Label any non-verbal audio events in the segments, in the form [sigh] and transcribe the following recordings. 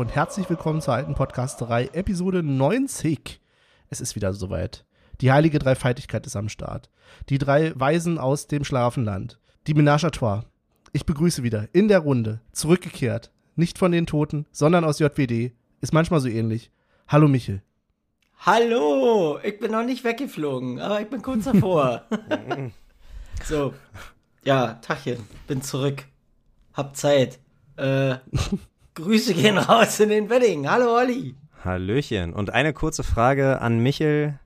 Tag und herzlich willkommen zur alten Podcasterei, Episode 90. Es ist wieder soweit. Die heilige Dreifaltigkeit ist am Start. Die drei Weisen aus dem Schlafenland. Die Ménage à Trois. Ich begrüße wieder in der Runde, zurückgekehrt, nicht von den Toten, sondern aus JWD. Ist manchmal so ähnlich. Hallo Michel. Hallo, ich bin noch nicht weggeflogen, aber ich bin kurz davor. [laughs] so, ja, Tachchen, bin zurück. Hab Zeit. Äh, [laughs] Grüße gehen raus in den Wedding. Hallo Olli. Hallöchen. Und eine kurze Frage an Michel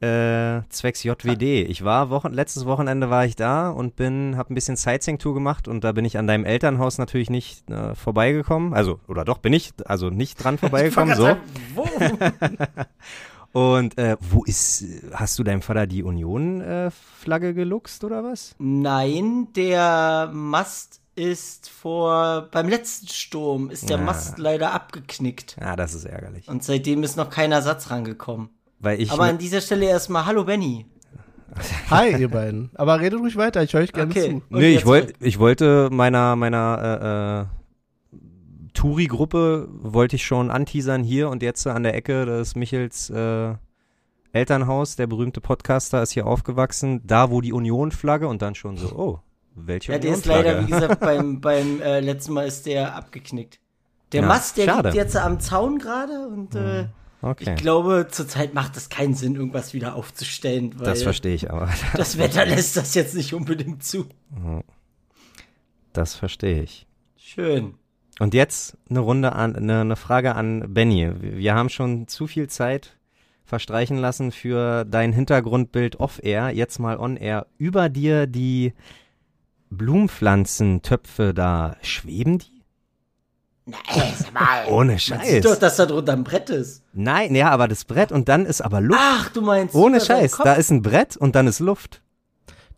äh, zwecks JWD. Ich war Wochen, letztes Wochenende war ich da und bin, habe ein bisschen Sightseeing-Tour gemacht und da bin ich an deinem Elternhaus natürlich nicht äh, vorbeigekommen. Also, oder doch, bin ich, also nicht dran [laughs] vorbeigekommen. so. Sagen, wo? [laughs] Und äh, wo ist, hast du deinem Vater die Union-Flagge äh, geluchst oder was? Nein, der Mast ist vor, beim letzten Sturm ist der Ja. Mast leider abgeknickt. Ja, das ist ärgerlich. Und seitdem ist noch kein Ersatz rangekommen. Weil ich Aber an dieser Stelle erstmal Hallo Benny. Hi, ihr beiden. Aber redet ruhig weiter, ich höre euch gerne Okay. zu. Und Nee, ich, wollt, ich wollte meiner, meiner äh, äh, Touri-Gruppe wollte ich schon anteasern hier und jetzt an der Ecke des Michels äh, Elternhaus, der berühmte Podcaster ist hier aufgewachsen, da wo die Union-Flagge und dann schon so, oh, welche Ja, der ist leider, wie gesagt, beim, beim äh, letzten Mal ist der abgeknickt. Der Ja, Mast, der schade. liegt jetzt am Zaun gerade und äh, okay, ich glaube, zurzeit macht es keinen Sinn, irgendwas wieder aufzustellen, das verstehe ich aber. [laughs] das Wetter lässt das jetzt nicht unbedingt zu. Das verstehe ich. Schön. Und jetzt eine Runde an, eine, eine Frage an Benny. Wir haben schon zu viel Zeit verstreichen lassen für dein Hintergrundbild off-air, jetzt mal on-air. Über dir die Blumenpflanzentöpfe da, schweben die? Ey, sag mal. Ohne Man sieht Scheiß. doch, dass da drunter ein Brett ist. Nein, ja, aber das Brett und dann ist aber Luft. Ach, du meinst Ohne Scheiß, da ist ein Brett und dann ist Luft.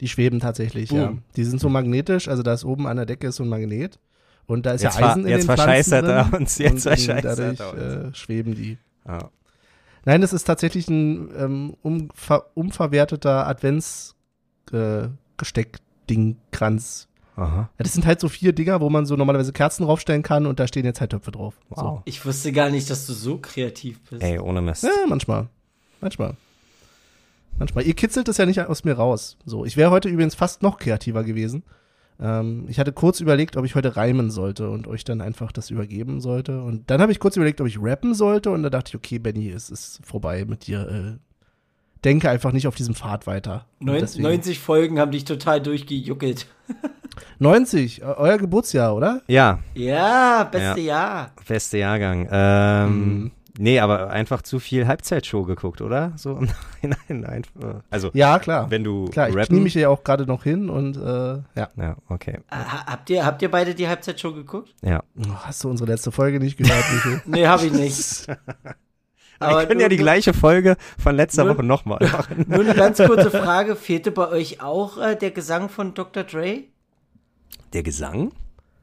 Die schweben tatsächlich, Boom. ja. Die sind so magnetisch, also da ist oben an der Decke ist so ein Magnet. Und da ist Jetzt ja ver- Eisen in jetzt den Pflanzen verscheißert er drin. uns, jetzt und, verscheißert dadurch er äh, schweben die. Ja. Nein, das ist tatsächlich ein ähm, umver umverwerteter Advents-Gesteck-Ding-Kranz. Aha. Ja, das sind halt so vier Dinger, wo man so normalerweise Kerzen draufstellen kann und da stehen jetzt halt Töpfe drauf. Wow. Ich wusste gar nicht, dass du so kreativ bist. Ey, ohne Mist. So. Ja, manchmal. Manchmal. Manchmal. Ihr kitzelt es ja nicht aus mir raus. So, ich wäre heute übrigens fast noch kreativer gewesen. Ähm, ich hatte kurz überlegt, ob ich heute reimen sollte und euch dann einfach das übergeben sollte. Und dann habe ich kurz überlegt, ob ich rappen sollte. Und da dachte ich, okay, Benny, es ist vorbei mit dir. Äh, denke einfach nicht auf diesem Pfad weiter. Und Neun, deswegen- 90 Folgen haben dich total durchgejuckelt. [laughs] 90, eu- euer Geburtsjahr, oder? Ja, Ja, beste Jahr. Beste Jahrgang. Ähm, Mhm. Nee, aber einfach zu viel Halbzeitshow geguckt, oder? So [laughs] im Nachhinein. Also, Ja, klar. wenn du Klar, ich rappen. knie mich ja auch gerade noch hin und äh, ja. ja, okay. Ha- Habt ihr, habt ihr beide die Halbzeitshow geguckt? Ja. Oh, Hast du unsere letzte Folge nicht gehört, Michael? [laughs] Nee, hab ich nicht. Aber wir können ja die nur, gleiche Folge von letzter nur- Woche nochmal [laughs] machen. Nur eine ganz kurze Frage. Fehlte bei euch auch äh, der Gesang von Dr. Dre? Der Gesang?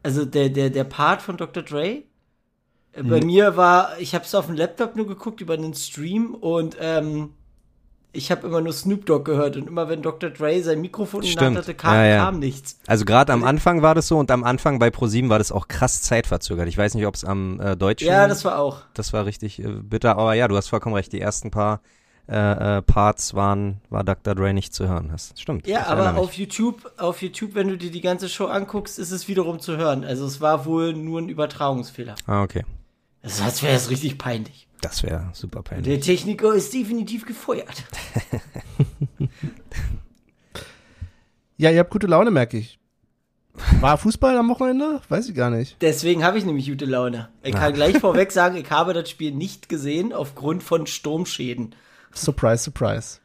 Also der, der, der Part von Dr. Dre? Äh, Bei mir war, ich habe es auf dem Laptop nur geguckt über einen Stream und ähm, ich habe immer nur Snoop Dogg gehört und immer wenn Dr. Dre sein Mikrofon Stimmt. hatte, kam, Ja, ja. kam nichts. Also gerade am Anfang war das so und am Anfang bei ProSieben war das auch krass zeitverzögert. Ich weiß nicht, ob es am äh, deutschen Ja, das war auch. das war richtig äh, bitter, aber ja, du hast vollkommen recht. Die ersten paar äh, äh, Parts waren war Dr. Dre nicht zu hören. Das stimmt. Ja, aber auf YouTube, auf YouTube, wenn du dir die ganze Show anguckst, ist es wiederum zu hören. Also es war wohl nur ein Übertragungsfehler. Ah, okay. Also als wäre es richtig peinlich. Das wäre super peinlich. Der Techniker ist definitiv gefeuert. [laughs] ja, ihr habt gute Laune, merke ich. War Fußball am Wochenende? Weiß ich gar nicht. Deswegen habe ich nämlich gute Laune. Ich kann gleich [laughs] vorweg sagen, ich habe das Spiel nicht gesehen aufgrund von Sturmschäden. Surprise, surprise.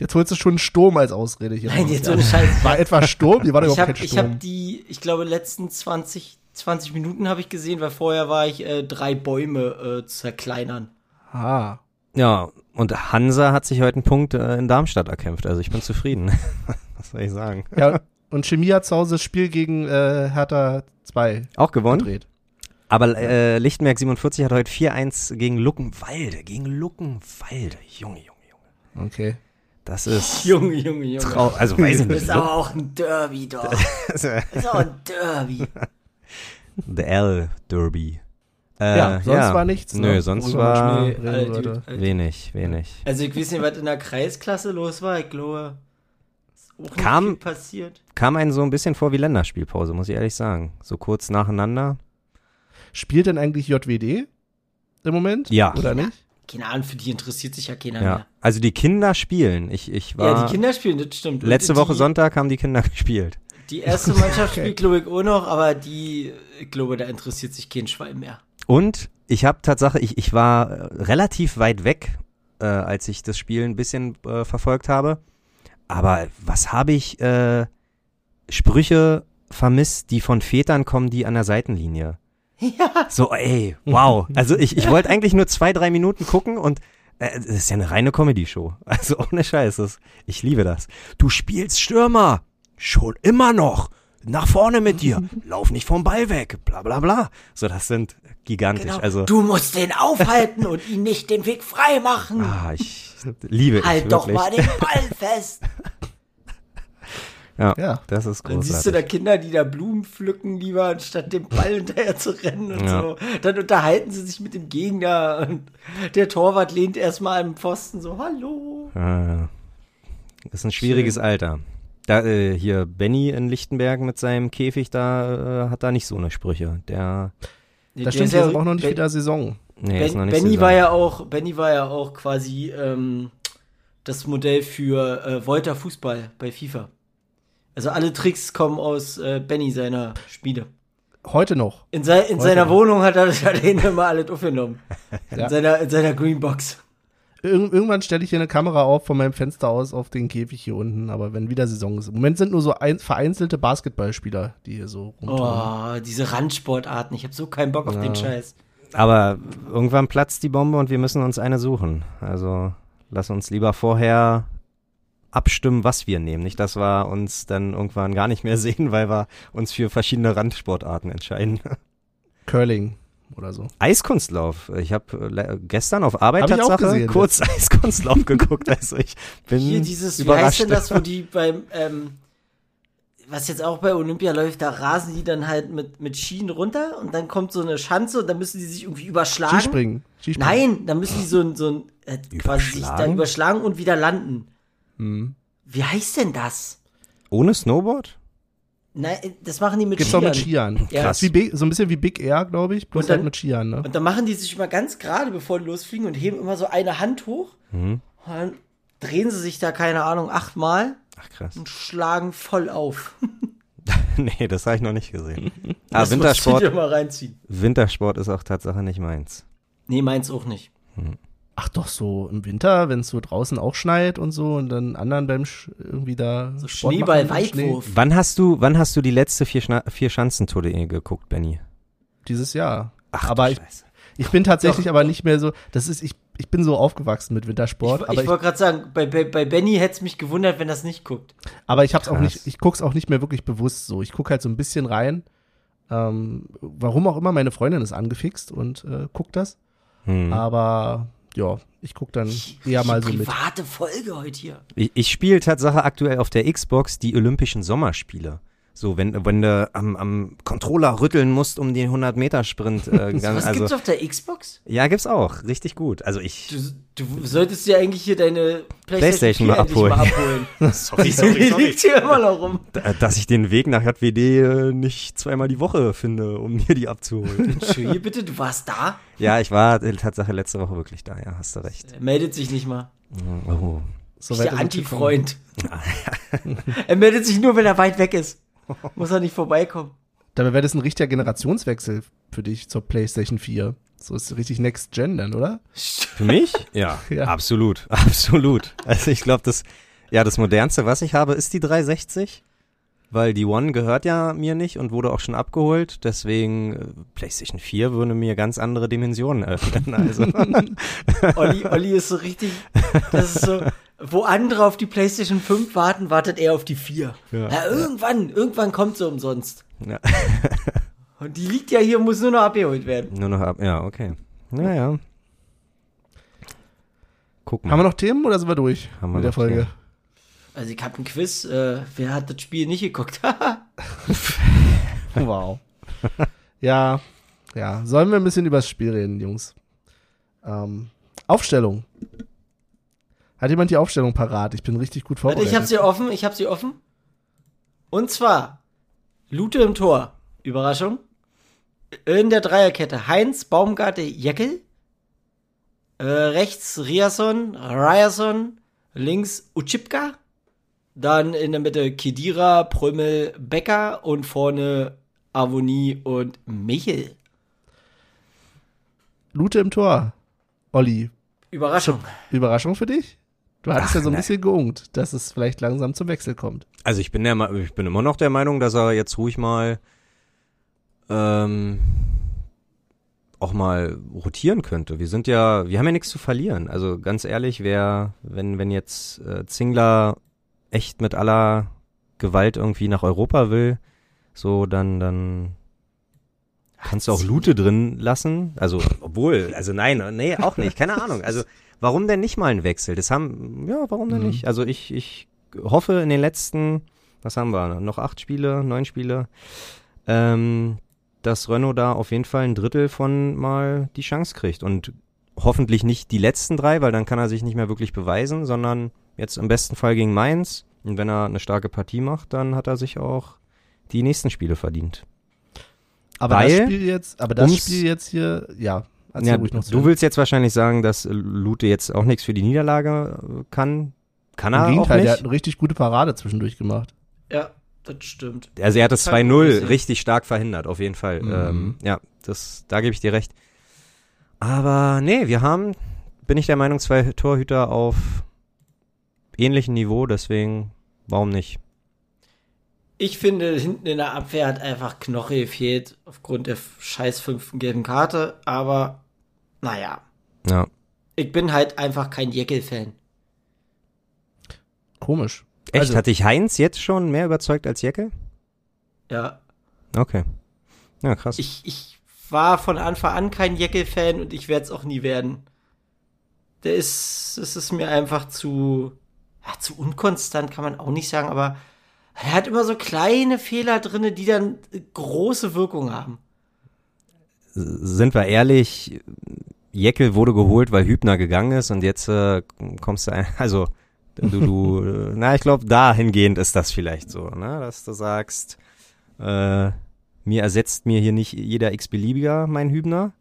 Jetzt holst du schon einen Sturm als Ausrede hier. Nein, jetzt so eine Scheiße. War etwa Sturm? Die war doch Ich überhaupt habe kein ich hab Sturm. die, ich glaube, letzten 20, 20 Minuten habe ich gesehen, weil vorher war ich äh, drei Bäume äh, zerkleinern. ah. Ja, und Hansa hat sich heute einen Punkt äh, in Darmstadt erkämpft. Also ich bin zufrieden. [laughs] Was soll ich sagen? Ja, und Chemie hat zu Hause das Spiel gegen äh, Hertha 2 Auch gewonnen. gedreht. Aber äh, Lichtenberg 47 hat heute 4-1 gegen Luckenwalde. Gegen Luckenwalde. Junge, Junge, Junge. Okay. Das ist [laughs] Junge, Junge, Junge. trau also weiß ich Das nicht. ist aber auch ein Derby doch. Das [laughs] ist auch ein Derby. The L Derby. Äh, ja, sonst war nichts. Nö, ne, sonst man war schnell reden Alter, wenig, wenig. Also ich weiß nicht, was in der Kreisklasse los war. Ich glaube, ist Kam- viel passiert. Kam einen so ein bisschen vor wie Länderspielpause, muss ich ehrlich sagen. So kurz nacheinander. Spielt denn eigentlich JWD im Moment? Ja. Oder nicht? Keine Ahnung, für die interessiert sich ja keiner Ja. mehr. Also die Kinder spielen. Ich, ich war. Ja, die Kinder spielen, das stimmt. Letzte die, Woche Sonntag haben die Kinder [laughs] gespielt. Die erste Mannschaft Okay. spielt, glaube ich, auch noch, aber die, ich glaube, da interessiert sich kein Schwein mehr. Und ich habe Tatsache, ich, ich war äh, relativ weit weg, äh, als ich das Spiel ein bisschen äh, verfolgt habe. Aber was habe ich äh, Sprüche vermisst, die von Vätern kommen, die an der Seitenlinie. Ja. So, ey, wow. Also ich, ich wollte eigentlich nur zwei, drei Minuten gucken und äh, es ist ja eine reine Comedy-Show. Also ohne Scheiß. Das, ich liebe das. Du spielst Stürmer. Schon immer noch. Nach vorne mit dir. [laughs] Lauf nicht vom Ball weg. Bla bla bla. So, das sind gigantisch. Genau. Also, du musst den aufhalten und ihn nicht den Weg frei machen. ah, ich liebe ich halt doch wirklich. mal den Ball fest. [laughs] Ja, Ja. das ist Dann siehst du da großartig. Kinder, die da Blumen pflücken, lieber anstatt dem Ball [laughs] hinterher zu rennen und Ja. so. Dann unterhalten sie sich mit dem Gegner und der Torwart lehnt erstmal am Pfosten so, hallo. Ah, das ist ein schwieriges Alter. Da, äh, hier, Benny in Lichtenberg mit seinem Käfig, da äh, hat da nicht so eine Sprüche. Der, Das stimmt, Der jetzt ist ja- auch noch nicht Ben- wieder Saison. nee, ist noch Ben, nicht Benny so war ja auch, Benny war ja auch quasi ähm, das Modell für äh, Volta Fußball bei FIFA. Also alle Tricks kommen aus äh, Benny seiner Spiele. Heute noch. In, sei, in Heute seiner noch. Wohnung hat er, [laughs] hat er immer alles aufgenommen. Ja. In, seiner, in seiner Greenbox. Ir irgendwann stelle ich hier eine Kamera auf von meinem Fenster aus auf den Käfig hier unten, aber wenn wieder Saison ist. Im Moment sind nur so ein, vereinzelte Basketballspieler, die hier so rumtouren. Oh, diese Randsportarten. Ich habe so keinen Bock auf Ja. den Scheiß. Aber irgendwann platzt die Bombe und wir müssen uns eine suchen. Also lass uns lieber vorher abstimmen, was wir nehmen. Nicht, dass wir uns dann irgendwann gar nicht mehr [laughs] sehen, weil wir uns für verschiedene Randsportarten entscheiden. Curling oder so. Eiskunstlauf. Ich habe gestern auf Arbeit Hab Tatsache gesehen, kurz [laughs] Eiskunstlauf geguckt. Also ich bin Hier dieses, wie heißt überrascht. denn das, wo die beim, ähm, was jetzt auch bei Olympia läuft, da rasen die dann halt mit, mit Schienen runter und dann kommt so eine Schanze und dann müssen die sich irgendwie überschlagen. Skispringen. Skispringen. Nein, dann müssen die so ein, so ein äh, quasi sich da Überschlagen? überschlagen und wieder landen. Hm. Wie heißt denn das? Ohne Snowboard? Nein, äh, das machen die mit Gibt's auch Skiern. mit Skiern. Ja. Krass. Wie Big, so ein bisschen wie Big Air, glaube ich, bloß Und dann- halt mit Skiern, ne? Und dann machen die sich immer ganz gerade, bevor die losfliegen und heben immer so eine Hand hoch. Mhm. Und dann drehen sie sich da, keine Ahnung, achtmal Ach krass. und schlagen voll auf. [laughs] nee, das habe ich noch nicht gesehen. [laughs] Ah, Das musst du Wintersport, dir mal reinziehen. Wintersport ist auch Tatsache nicht meins. Nee, meins auch nicht. Ach doch, so im Winter, wenn es so draußen auch schneit und so und dann anderen beim Sch irgendwie da So Schneeball-Weitwurf. Wann hast du, wann hast du die letzte vier, Schna vier Schanzentour geguckt, Benny? Dieses Jahr. Ach, aber du ich, Scheiße. ich bin tatsächlich Doch, aber doch. nicht mehr so, das ist, ich, ich bin so aufgewachsen mit Wintersport, ich aber ich ich, wollte gerade sagen, bei, bei, bei Benny hätte es mich gewundert, wenn das nicht guckt. aber ich hab's auch Krass. nicht, ich guck's auch nicht mehr wirklich bewusst so. Ich guck halt so ein bisschen rein. Ähm, warum auch immer, meine Freundin ist angefixt und äh, guckt das. Hm. Aber ja, ich guck dann eher mal so mit. Private Folge heute hier. Ich, ich spiele Tatsache aktuell auf der Xbox die Olympischen Sommerspiele. So, wenn, wenn du am, am Controller rütteln musst, um den 100-Meter-Sprint. Äh, [laughs] Was also, gibt's auf der Xbox? ja, gibt's auch. Richtig gut. Also ich. Du, du solltest dir eigentlich hier deine PlayStation 4 mal endlich mal abholen. abholen. [laughs] sorry, Die [laughs] liegt hier immer noch rum. Da- Dass ich den Weg nach JWD äh, nicht zweimal die Woche finde, um mir die abzuholen. Entschuldige bitte, du warst da? ja, ich war äh, Tatsache letzte Woche wirklich da, ja, hast du recht. Er meldet sich nicht mal. Oh. So der. Anti-Freund. er meldet sich nur, wenn er weit weg ist. [laughs] Muss er nicht vorbeikommen. Dabei wäre das ein richtiger Generationswechsel für dich zur PlayStation 4. So ist richtig Next Gen dann, oder? Für mich? Ja, [laughs] Ja. absolut, [laughs] absolut. Also ich glaube, das, ja, das modernste, was ich habe, ist die 360. Weil die One gehört ja mir nicht und wurde auch schon abgeholt. Deswegen äh, PlayStation 4 würde mir ganz andere Dimensionen öffnen. [laughs] Also Olli, Olli ist so richtig, das ist so, wo andere auf die PlayStation 5 warten, wartet er auf die 4. Ja. Ja, irgendwann, irgendwann kommt sie umsonst. ja, [laughs] Und die liegt ja hier, muss nur noch abgeholt werden. nur noch ab. Ja, okay. Naja. Guck mal. Haben wir noch Themen oder sind wir durch Haben wir mit der Folge? Themen. Also ich habe ein Quiz, äh, wer hat das Spiel nicht geguckt? [laughs] Wow. ja, Ja, sollen wir ein bisschen übers Spiel reden, Jungs? Ähm, Aufstellung. Hat jemand die Aufstellung parat? Ich bin richtig gut vorbereitet. ich habe sie offen, ich habe sie offen. Und zwar Lute im Tor. Überraschung. In der Dreierkette Heinz, Baumgarte, Jeckel. Äh, rechts Riason, Ryerson. Links Uchipka. Dann in der Mitte Kedira, Prömel, Becker und vorne Avonie und Michel. Lute im Tor. Olli, Überraschung. Überraschung für dich? Du hattest Ach, ja so ein nein. bisschen geungt, dass es vielleicht langsam zum Wechsel kommt. Also ich bin der, ich bin immer noch der Meinung, dass er jetzt ruhig mal ähm, auch mal rotieren könnte. Wir sind ja, wir haben ja nichts zu verlieren. Also ganz ehrlich, wer, wenn wenn jetzt äh, Zingler echt mit aller Gewalt irgendwie nach Europa will, so dann dann kannst du auch Lute drin lassen. Also obwohl, [laughs] also nein, nee, auch nicht. Keine Ahnung. Also warum denn nicht mal ein Wechsel? Das haben, ja, warum denn Mhm. nicht? Also ich ich hoffe in den letzten, was haben wir, noch acht Spiele, neun Spiele, ähm, dass Renault da auf jeden Fall ein Drittel von mal die Chance kriegt und hoffentlich nicht die letzten drei, weil dann kann er sich nicht mehr wirklich beweisen, sondern jetzt im besten Fall gegen Mainz und wenn er eine starke Partie macht, dann hat er sich auch die nächsten Spiele verdient. Aber Weil, das Spiel jetzt, aber das Spiel jetzt hier, ja, Ja, ruhig noch zu du willst jetzt wahrscheinlich sagen, dass Lute jetzt auch nichts für die Niederlage kann. Kann er Im auch Gegenteil, der hat nicht. eine richtig gute Parade zwischendurch gemacht. Ja, das stimmt. Also er hat das Kein 2-0 Problem. richtig stark verhindert, auf jeden Fall. Mhm. Ähm, ja, das, da gebe ich dir recht. Aber nee, wir haben, bin ich der Meinung, zwei Torhüter auf ähnlichem Niveau, deswegen warum nicht? Ich finde, hinten in der Abwehr hat einfach Knoche gefehlt aufgrund der scheiß fünften gelben Karte. Aber naja, Ja. ich bin halt einfach kein Jeckel-Fan. Komisch. Echt? Also- Hat dich Heinz jetzt schon mehr überzeugt als Jecke? Ja, Okay. Ja, krass. ich, ich war von Anfang an kein Jeckel-Fan und ich werde es auch nie werden. Der ist, es ist mir einfach zu, ja, zu unkonstant kann man auch nicht sagen, aber er hat immer so kleine Fehler drinne, die dann äh, große Wirkung haben. Sind wir ehrlich, Jeckel wurde geholt, weil Hübner gegangen ist und jetzt äh, kommst du ein, [laughs] also du, du, äh, na, ich glaube, dahingehend ist das vielleicht so, ne, dass du sagst, äh, mir ersetzt mir hier nicht jeder x-beliebiger mein Hübner.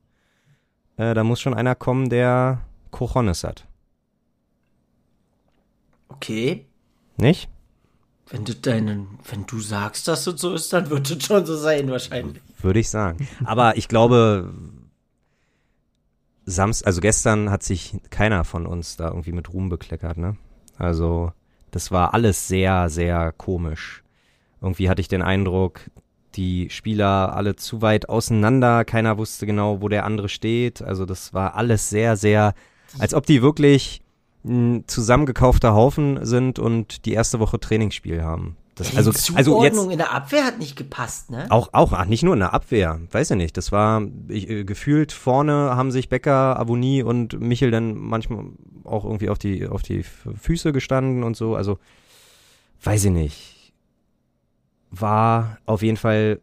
Äh, da muss schon einer kommen, der Cojones hat. Okay, Nicht? wenn du deinen, wenn du sagst, dass das so ist, dann wird es schon so sein wahrscheinlich. Würde ich sagen. Aber ich glaube, Samst, also gestern hat sich keiner von uns da irgendwie mit Ruhm bekleckert, ne? Also, das war alles sehr, sehr komisch. Irgendwie hatte ich den Eindruck, die Spieler alle zu weit auseinander, keiner wusste genau, wo der andere steht. Also, das war alles sehr, sehr, als ob die wirklich ein zusammengekaufter Haufen sind und die erste Woche Trainingsspiel haben. Das, also, die also jetzt, Zuordnung in der Abwehr hat nicht gepasst, ne? auch, auch, ach, nicht nur in der Abwehr, weiß ich nicht. Das war ich, äh, gefühlt vorne haben sich Becker, Avonie und Michel dann manchmal auch irgendwie auf die, auf die Füße gestanden und so. Also, weiß ich nicht. War auf jeden Fall,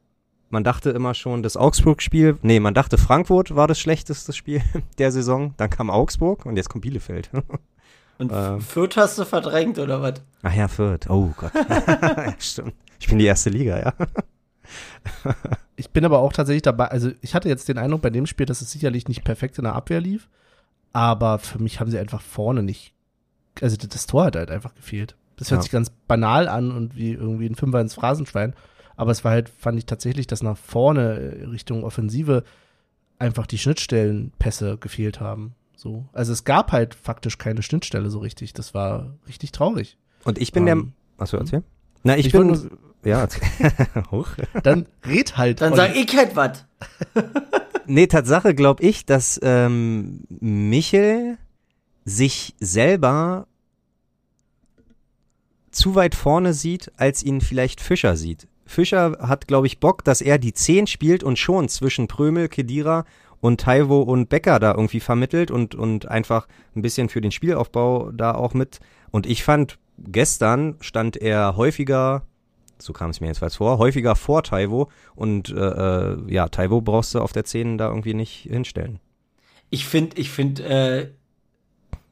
man dachte immer schon, das Augsburg-Spiel, nee, man dachte Frankfurt war das schlechteste Spiel [laughs] der Saison. Dann kam Augsburg und jetzt kommt Bielefeld. [laughs] Und ähm. Fürth hast du verdrängt, oder was? Ach ja, Fürth. Oh Gott. [laughs] ja, stimmt. Ich bin die erste Liga, ja. Ich bin aber auch tatsächlich dabei, also ich hatte jetzt den Eindruck bei dem Spiel, dass es sicherlich nicht perfekt in der Abwehr lief, aber für mich haben sie einfach vorne nicht, also das Tor hat halt einfach gefehlt. Das hört Ja. sich ganz banal an und wie irgendwie ein Fünfer ins Phrasenschwein, aber es war halt, fand ich tatsächlich, dass nach vorne äh, Richtung Offensive einfach die Schnittstellenpässe gefehlt haben. So. Also es gab halt faktisch keine Schnittstelle so richtig. Das war richtig traurig. Und ich bin der. Ähm, Achso, erzähl. Na, ich, ich bin. ja, erzähl. [laughs] Hoch. Dann red halt. Dann sag ich halt was. [laughs] Nee, Tatsache glaube ich, dass ähm, Michel sich selber zu weit vorne sieht, als ihn vielleicht Fischer sieht. Fischer hat, glaube ich, Bock, dass er die 10 spielt und schon zwischen Prömel, Kedira und Taiwo und Becker da irgendwie vermittelt und, und einfach ein bisschen für den Spielaufbau da auch mit. Und ich fand, gestern stand er häufiger So kam es mir jedenfalls vor. Häufiger vor Taiwo. Und äh, äh, ja, Taiwo brauchst du auf der 10 da irgendwie nicht hinstellen. Ich finde, ich finde, äh,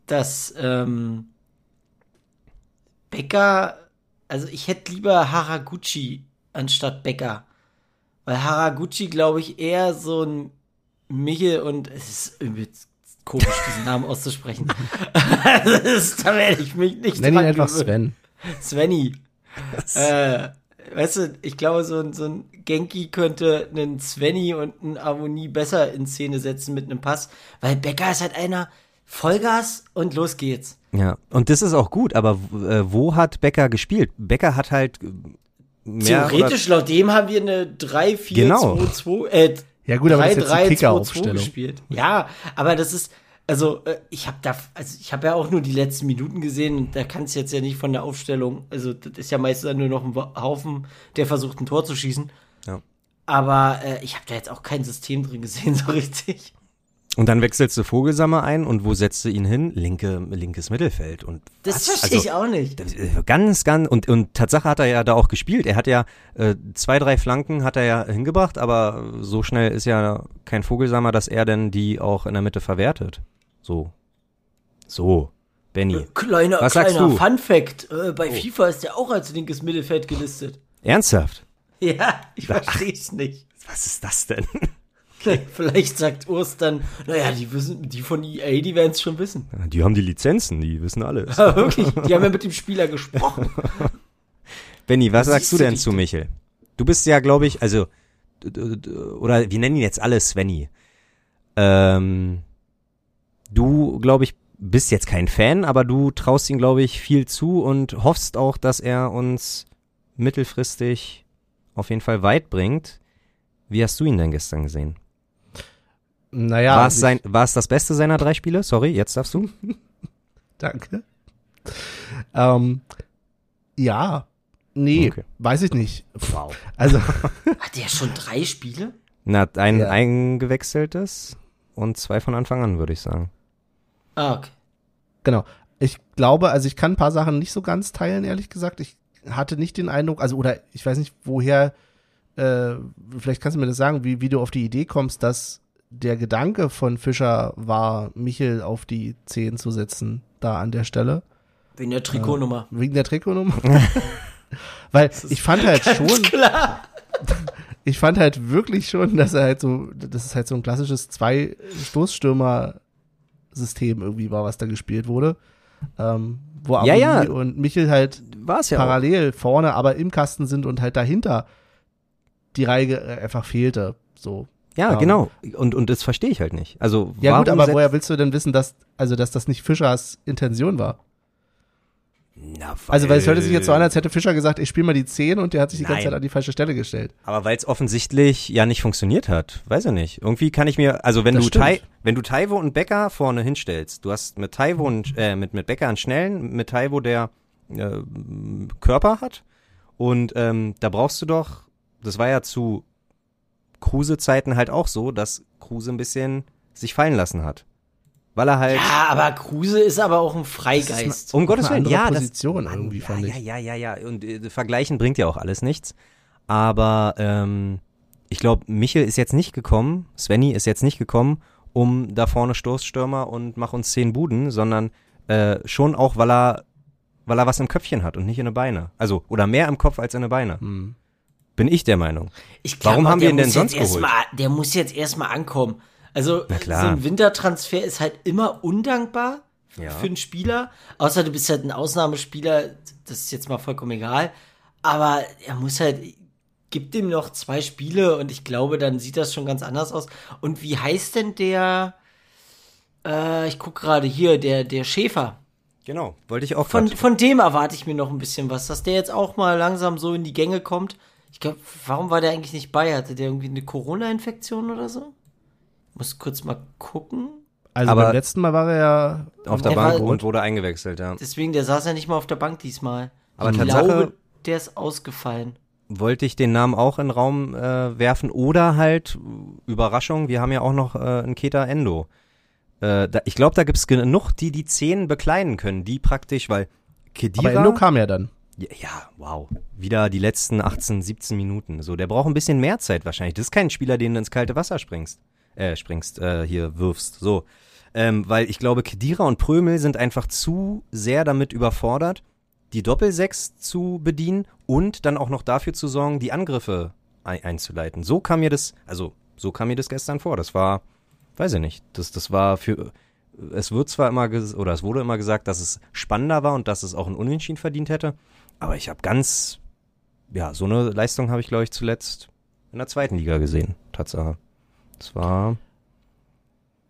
dass ähm, Becker, also ich hätte lieber Haraguchi anstatt Becker. Weil Haraguchi, glaube ich, eher so ein Michel und es ist irgendwie komisch, diesen Namen auszusprechen. [laughs] das ist, da werde ich mich nicht Nenn ihn einfach gewöhnen. Sven. Svenny. Äh, weißt du, ich glaube, so ein, so ein Genki könnte einen Svenny und einen Avoni besser in Szene setzen mit einem Pass, weil Becker ist halt einer Vollgas und los geht's. Ja, und das ist auch gut, aber äh, wo hat Becker gespielt? Becker hat halt äh, mehr Theoretisch, laut dem haben wir eine 3-4-2-2, Genau. äh, Ja gut, aber das ist jetzt die 3-3-2-2 Kicker-Aufstellung. gespielt. Ja, aber das ist, also äh, ich habe da, also ich habe ja auch nur die letzten Minuten gesehen und da kann es jetzt ja nicht von der Aufstellung, also das ist ja meistens nur noch ein Haufen, der versucht ein Tor zu schießen. Ja. Aber äh, ich habe da jetzt auch kein System drin gesehen, [laughs] so richtig. Und dann wechselst du Vogelsammer ein und wo setzt du ihn hin? Linke, linkes Mittelfeld. Und Das verstehe Also, ich auch nicht. Das, äh, Ganz, ganz, und, und Tatsache hat er ja da auch gespielt. Er hat ja äh, zwei, drei Flanken hat er ja hingebracht, aber so schnell ist ja kein Vogelsammer, dass er denn die auch in der Mitte verwertet. So. So. Benny. Kleiner, Was sagst kleiner du? Fun Fact, äh, bei FIFA ist der auch als linkes Mittelfeld gelistet. Ernsthaft? Ja, ich verstehe es nicht. Was ist das denn? [laughs] Vielleicht sagt Urs dann, naja, die wissen, die von EA, die werden es schon wissen. Die haben die Lizenzen, die wissen alles. [laughs] Wirklich, die haben ja mit dem Spieler gesprochen. [laughs] Benny, was Das sagst du denn zu Michel? Du bist ja, glaube ich, also, oder wir nennen ihn jetzt alle Svenny. Ähm, du, glaube ich, bist jetzt kein Fan, aber du traust ihm, glaube ich, viel zu und hoffst auch, dass er uns mittelfristig auf jeden Fall weit bringt. Wie hast du ihn denn gestern gesehen? Naja, war, es sein, war es das Beste seiner drei Spiele? Sorry, jetzt darfst du. [laughs] Danke. Ähm, ja, nee, Okay. weiß ich nicht. Wow. Also, [laughs] Hat der schon drei Spiele? Na, ein Ja. eingewechseltes und zwei von Anfang an, würde ich sagen. Ah, okay. genau. Ich glaube, also ich kann ein paar Sachen nicht so ganz teilen, ehrlich gesagt. Ich hatte nicht den Eindruck, also, oder ich weiß nicht, woher, äh, vielleicht kannst du mir das sagen, wie, wie du auf die Idee kommst, dass der Gedanke von Fischer war, Michel auf die 10 zu setzen, da an der Stelle. Wegen der Trikotnummer. Wegen der Trikotnummer. [laughs] [laughs] Weil ich fand halt schon, Klar. [laughs] ich fand halt wirklich schon, dass er halt so, das ist halt so ein klassisches Zwei-Stoßstürmer-System irgendwie war, was da gespielt wurde. Ähm, wo Ja, Aboni ja. und Michel halt War es ja auch. parallel vorne, aber im Kasten sind und halt dahinter die Reihe äh, einfach fehlte. So. Ja, Ähm, genau. Und, und das verstehe ich halt nicht. Also, Ja gut, aber woher willst du denn wissen, dass, also dass das nicht Fischers Intention war? Na, Also weil es hörte sich jetzt so an, als hätte Fischer gesagt, ich spiele mal die 10 und der hat sich die ganze. Zeit an die falsche Stelle gestellt. Aber weil es offensichtlich ja nicht funktioniert hat. Weiß ich nicht. Irgendwie kann ich mir, also wenn Das du. Tai, wenn du Taiwo und Becker vorne hinstellst, du hast mit Taiwo und, äh, mit, mit Becker einen schnellen, mit Taiwo der äh, Körper hat. Und ähm, da brauchst du doch, das war ja zu Kruse-Zeiten halt auch so, dass Kruse ein bisschen sich fallen lassen hat. Weil er halt. Ja, aber Kruse ist aber auch ein Freigeist. Um Gottes eine Willen, ja, das, Position Mann, irgendwie, ja, fand ich. Ja, ja, ja, ja. Und äh, vergleichen bringt ja auch alles nichts. Aber ähm, ich glaube, Michel ist jetzt nicht gekommen, Svenny ist jetzt nicht gekommen, um da vorne Stoßstürmer und mach uns zehn Buden, sondern äh, schon auch, weil er, weil er was im Köpfchen hat und nicht in den Beine. Also, oder mehr im Kopf als in den Beine. Hm. Bin ich der Meinung. Ich glaub Warum haben wir ihn denn sonst geholt? Mal, der muss jetzt erstmal ankommen. Also so ein Wintertransfer ist halt immer undankbar Ja. für einen Spieler. Außer du bist halt ein Ausnahmespieler, das ist jetzt mal vollkommen egal. Aber er muss halt, gibt ihm noch zwei Spiele und ich glaube, dann sieht das schon ganz anders aus. Und wie heißt denn der, äh, ich guck gerade hier, der, der Schäfer. Genau, wollte ich auch Von, grad- von dem erwarte ich mir noch ein bisschen was, dass der jetzt auch mal langsam so in die Gänge kommt. Ich glaube, warum war der eigentlich nicht bei? Hatte der irgendwie eine Corona-Infektion oder so? Muss kurz mal gucken. Also Aber- beim letzten Mal war er ja auf der Der Bank war- und wurde eingewechselt, ja. Deswegen, der saß ja nicht mal auf der Bank diesmal. Aber ich Tatsache- glaube, der ist ausgefallen. wollte ich den Namen auch in den Raum äh, werfen oder halt, Überraschung, wir haben ja auch noch äh, einen Keta Endo. Äh, da, ich glaube, da gibt's genug, die die Zehn bekleiden können, die praktisch, weil Aber Kedira, Endo kam ja dann. Ja, wow. Wieder die letzten 18, 17 Minuten. So, der braucht ein bisschen mehr Zeit wahrscheinlich. Das ist kein Spieler, den du ins kalte Wasser springst. Äh, springst, äh, hier wirfst. So. Ähm, weil ich glaube, Kedira und Prömel sind einfach zu sehr damit überfordert, die Doppelsechs zu bedienen und dann auch noch dafür zu sorgen, die Angriffe ein einzuleiten. So kam mir das, also so kam mir das gestern vor. Das war, weiß ich nicht, das, das war für, es wird zwar immer, oder es wurde immer gesagt, dass es spannender war und dass es auch ein Unentschieden verdient hätte, aber ich habe ganz, ja, so eine Leistung habe ich, glaube ich, zuletzt in der zweiten Liga gesehen, Tatsache. Das war.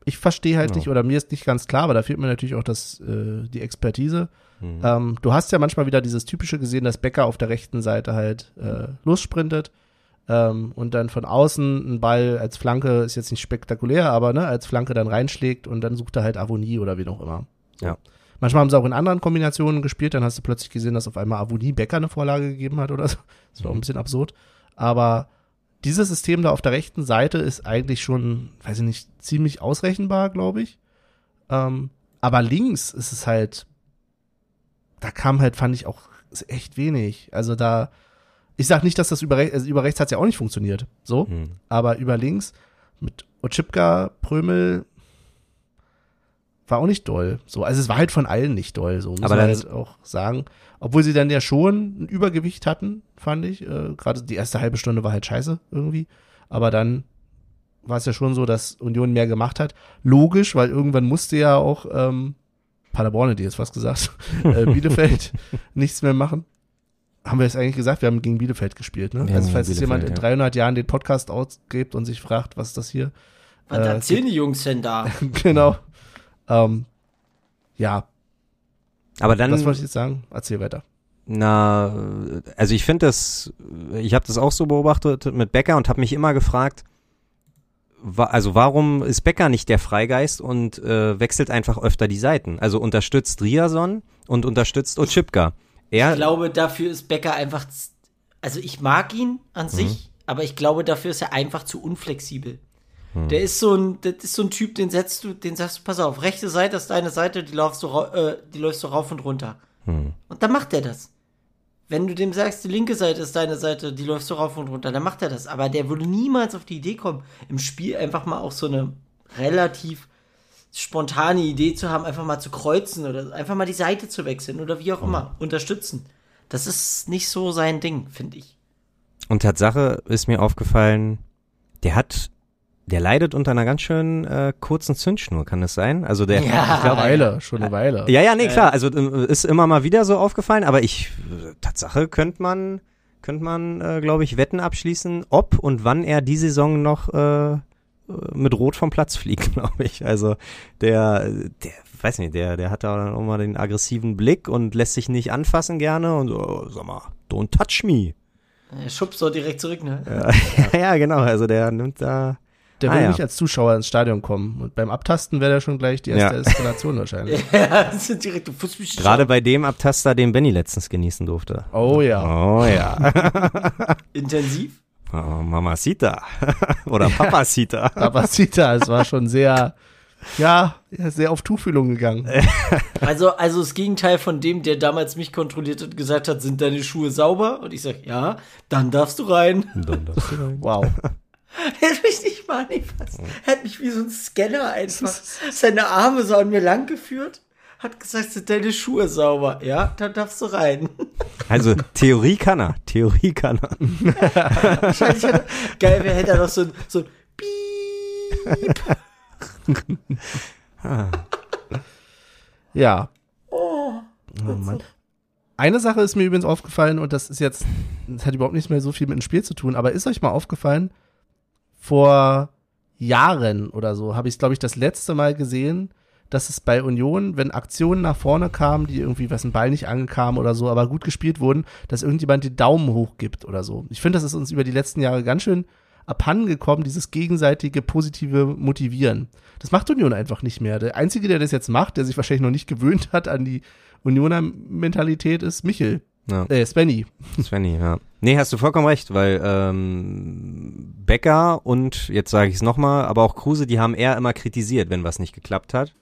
Ich verstehe halt Genau. nicht, oder mir ist nicht ganz klar, aber da fehlt mir natürlich auch das, äh, die Expertise. Hm. Ähm, du hast ja manchmal wieder dieses typische gesehen, dass Becker auf der rechten Seite halt äh, lossprintet ähm, und dann von außen einen Ball als Flanke, ist jetzt nicht spektakulär, aber ne, als Flanke dann reinschlägt und dann sucht er halt Avonie oder wen auch immer. So. Ja. Manchmal haben sie auch in anderen Kombinationen gespielt, dann hast du plötzlich gesehen, dass auf einmal Avonie Becker eine Vorlage gegeben hat oder so. Das war auch ein bisschen absurd. Aber dieses System da auf der rechten Seite ist eigentlich schon, weiß ich nicht, ziemlich ausrechenbar, glaube ich. Ähm, aber links ist es halt, da kam halt, fand ich auch echt wenig. Also da, ich sag nicht, dass das über, rechts, also über rechts hat's ja auch nicht funktioniert, so, Hm. aber über links mit Ochipka, Prömel war auch nicht doll. So, also es war halt von allen nicht doll, so muss Aber man halt auch sagen. Obwohl sie dann ja schon ein Übergewicht hatten, fand ich. Äh, Gerade die erste halbe Stunde war halt scheiße irgendwie. Aber dann war es ja schon so, dass Union mehr gemacht hat. Logisch, weil irgendwann musste ja auch ähm, Paderborn, ich jetzt fast gesagt, [laughs] äh, Bielefeld [laughs] nichts mehr machen. Haben wir es eigentlich gesagt? Wir haben gegen Bielefeld gespielt, ne? Wir Also falls es jemand in Bielefeld, 300 Jahren den Podcast ausgibt und sich fragt, was ist das hier? Was Äh, erzählen die Jungs denn da? [laughs] genau. Ähm, ja, Aber dann. was wollte ich jetzt sagen? Erzähl weiter. Na, also ich finde das, ich habe das auch so beobachtet mit Becker und habe mich immer gefragt, wa also warum ist Becker nicht der Freigeist und äh, wechselt einfach öfter die Seiten? Also unterstützt Riason und unterstützt Ochipka. Er, Ich glaube, dafür ist Becker einfach, also ich mag ihn an sich, aber ich glaube, dafür ist er einfach zu unflexibel. Der ist so ein, das ist so ein Typ, den setzt du, den sagst du, pass auf, rechte Seite ist deine Seite, die läufst du, äh, die läufst du rauf und runter. Hm. Und dann macht er das. Wenn du dem sagst, die linke Seite ist deine Seite, die läufst du rauf und runter, dann macht er das. Aber der würde niemals auf die Idee kommen, im Spiel einfach mal auch so eine relativ spontane Idee zu haben, einfach mal zu kreuzen oder einfach mal die Seite zu wechseln oder wie auch immer, unterstützen. Das ist nicht so sein Ding, finde ich. und Tatsache ist mir aufgefallen, der hat, der leidet unter einer ganz schön äh, kurzen Zündschnur, kann das sein? Also der, Ja. Ich glaube, Weile, schon eine Weile. Ja, ja, nee, klar. Also äh, ist immer mal wieder so aufgefallen, aber ich, äh, Tatsache, könnte man, könnte man, äh, glaube ich, Wetten abschließen, ob und wann er die Saison noch äh, äh, mit Rot vom Platz fliegt, [laughs] glaube ich. Also der, der, weiß nicht, der, der hat da dann auch mal den aggressiven Blick und lässt sich nicht anfassen gerne und so, sag mal, don't touch me. Schubst so direkt zurück, ne? Ja, [laughs] ja genau. Also der nimmt da. Der Ah, will ja. nicht als Zuschauer ins Stadion kommen. Und beim Abtasten wäre der schon gleich die erste Ja. Eskalation [laughs] wahrscheinlich. Ja, das sind direkt, du mich Gerade bei dem Abtaster, den Benny letztens genießen durfte. Oh ja. Oh ja. [laughs] intensiv. Oh, Mamacita. [laughs] Oder Papacita. Zita, es war schon sehr, ja, sehr auf Tuchfühlung gegangen. Also, also das Gegenteil von dem, der damals mich kontrolliert hat, gesagt hat, sind deine Schuhe sauber? Und ich sag, ja, dann darfst du rein. Wow. [laughs] Hätte mich nicht mal angefasst. Hätte mich wie so ein Scanner einfach [laughs] seine Arme so an mir lang geführt. Hat gesagt, sind deine Schuhe sauber? Ja, dann darfst du rein. [laughs] Also Theorie kann er. Theorie kann er. Wahrscheinlich hätte, geil, wer hätte da noch so ein, so ein Piep. Ja. Oh, Mann. Eine Sache ist mir übrigens aufgefallen und das ist jetzt, das hat überhaupt nichts mehr so viel mit dem Spiel zu tun, aber ist euch mal aufgefallen, vor Jahren oder so habe ich glaube ich, das letzte Mal gesehen, dass es bei Union, wenn Aktionen nach vorne kamen, die irgendwie, was ein Ball nicht angekam oder so, aber gut gespielt wurden, dass irgendjemand den Daumen hoch gibt oder so. Ich finde, das ist uns über die letzten Jahre ganz schön abhanden gekommen, dieses gegenseitige positive Motivieren. Das macht Union einfach nicht mehr. Der Einzige, der das jetzt macht, der sich wahrscheinlich noch nicht gewöhnt hat an die Unioner Mentalität, ist Michel. Ja, Äh, Svenny. Svenny, ja. Nee, hast du vollkommen recht, weil ähm, Becker und, jetzt sage ich es nochmal, aber auch Kruse, die haben eher immer kritisiert, wenn was nicht geklappt hat.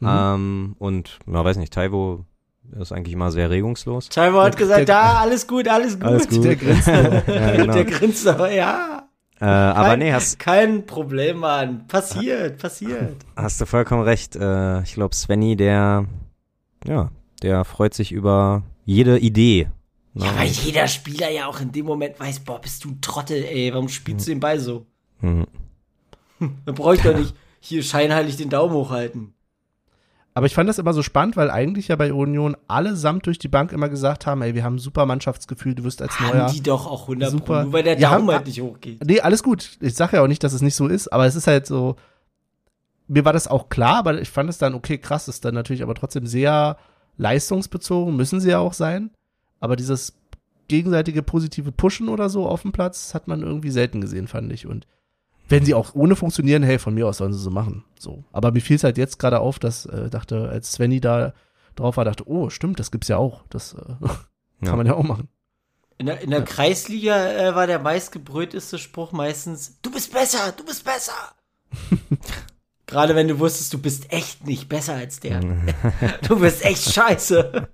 Mhm. Ähm, und, na, weiß nicht, Taiwo ist eigentlich immer sehr regungslos. Scheinbar hat Der- gesagt, der- ja, alles gut, alles gut. Alles gut. Der grinst. [laughs] Ja, genau. Der grinst aber, ja. Äh, aber kein, nee, hast, Kein Problem, Mann. Passiert, passiert. hast du vollkommen recht. Äh, ich glaube, Svenny, der, ja, der freut sich über jede Idee. Ne? Ja, weil jeder Spieler ja auch in dem Moment weiß, boah, bist du ein Trottel, ey, warum spielst du den Ball so? Mhm. [laughs] Dann brauche ich doch nicht hier scheinheilig den Daumen hochhalten. Aber ich fand das immer so spannend, weil eigentlich ja bei Union allesamt durch die Bank immer gesagt haben, ey, wir haben ein super Mannschaftsgefühl, du wirst als neuer. Haben die doch auch 100 Super. Pro, nur weil der Ja, Daumen halt nicht hochgeht. Nee, alles gut. Ich sage ja auch nicht, dass es nicht so ist, aber es ist halt so, mir war das auch klar, aber ich fand es dann, okay, krass, ist dann natürlich aber trotzdem sehr leistungsbezogen, müssen sie ja auch sein. Aber dieses gegenseitige positive Pushen oder so auf dem Platz hat man irgendwie selten gesehen, fand ich. Und wenn sie auch ohne funktionieren, hey, von mir aus sollen sie so machen. So. Aber mir fiel es halt jetzt gerade auf, dass, äh, dachte, als Svenny da drauf war, dachte, oh, stimmt, das gibt's ja auch. Das äh, [laughs] kann Ja. man ja auch machen. In der, in der Kreisliga äh, war der meistgebrüllteste Spruch meistens, du bist besser, du bist besser. [laughs] Gerade wenn du wusstest, du bist echt nicht besser als der. du bist echt scheiße.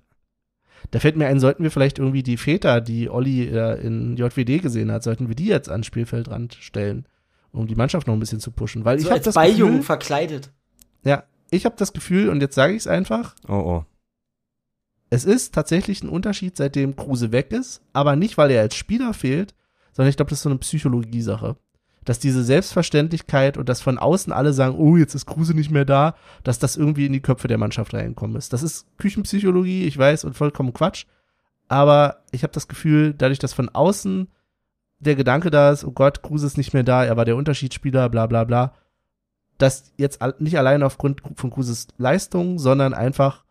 Da fällt mir ein, sollten wir vielleicht irgendwie die Väter, die Olli in JWD gesehen hat, sollten wir die jetzt ans Spielfeldrand stellen, um die Mannschaft noch ein bisschen zu pushen. Weil so ich habe als das Beijungen Gefühl, verkleidet. ja, ich habe das Gefühl, und jetzt sage ich es einfach, Oh, oh. es ist tatsächlich ein Unterschied, seitdem Kruse weg ist, aber nicht, weil er als Spieler fehlt, sondern ich glaube, das ist so eine Psychologiesache. Dass diese Selbstverständlichkeit und dass von außen alle sagen, oh, jetzt ist Kruse nicht mehr da, dass das irgendwie in die Köpfe der Mannschaft reingekommen ist. Das ist Küchenpsychologie, ich weiß, und vollkommen Quatsch. Aber ich habe das Gefühl, dadurch, dass von außen der Gedanke da ist, oh Gott, Kruse ist nicht mehr da, er war der Unterschiedsspieler, bla bla bla, dass jetzt nicht allein aufgrund von Kruses Leistung, sondern einfach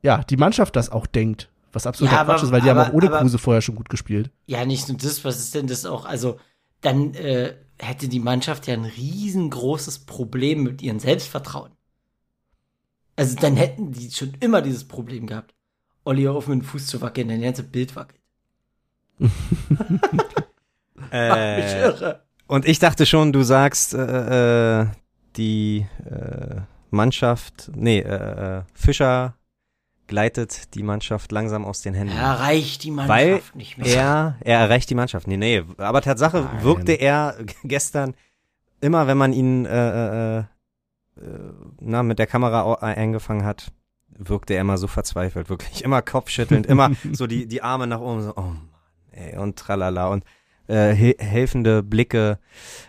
ja, die Mannschaft das auch denkt. Was absolut Ja, Quatsch aber- ist, weil die haben aber- auch ohne aber- Kruse vorher schon gut gespielt. Ja, nicht nur das, was ist denn das auch? Also, dann äh, hätte die Mannschaft ja ein riesengroßes Problem mit ihrem Selbstvertrauen. Also, dann hätten die schon immer dieses Problem gehabt. Olli hör auf mit dem Fuß zu wackeln, dein ganze Bild wackelt. [laughs] Äh, [laughs] und ich dachte schon, du sagst, äh, äh, die äh, Mannschaft, nee, äh, äh, Fischer gleitet die Mannschaft langsam aus den Händen. Er erreicht die Mannschaft Weil nicht mehr. Er, er erreicht die Mannschaft. Nee, nee. Aber Tatsache Nein. wirkte er gestern immer, wenn man ihn äh, äh, äh, na, mit der Kamera au- eingefangen hat, wirkte er immer so verzweifelt. Wirklich immer kopfschüttelnd, immer [laughs] so die, die Arme nach oben, so, oh Mann, ey, und tralala. Und äh, he helfende Blicke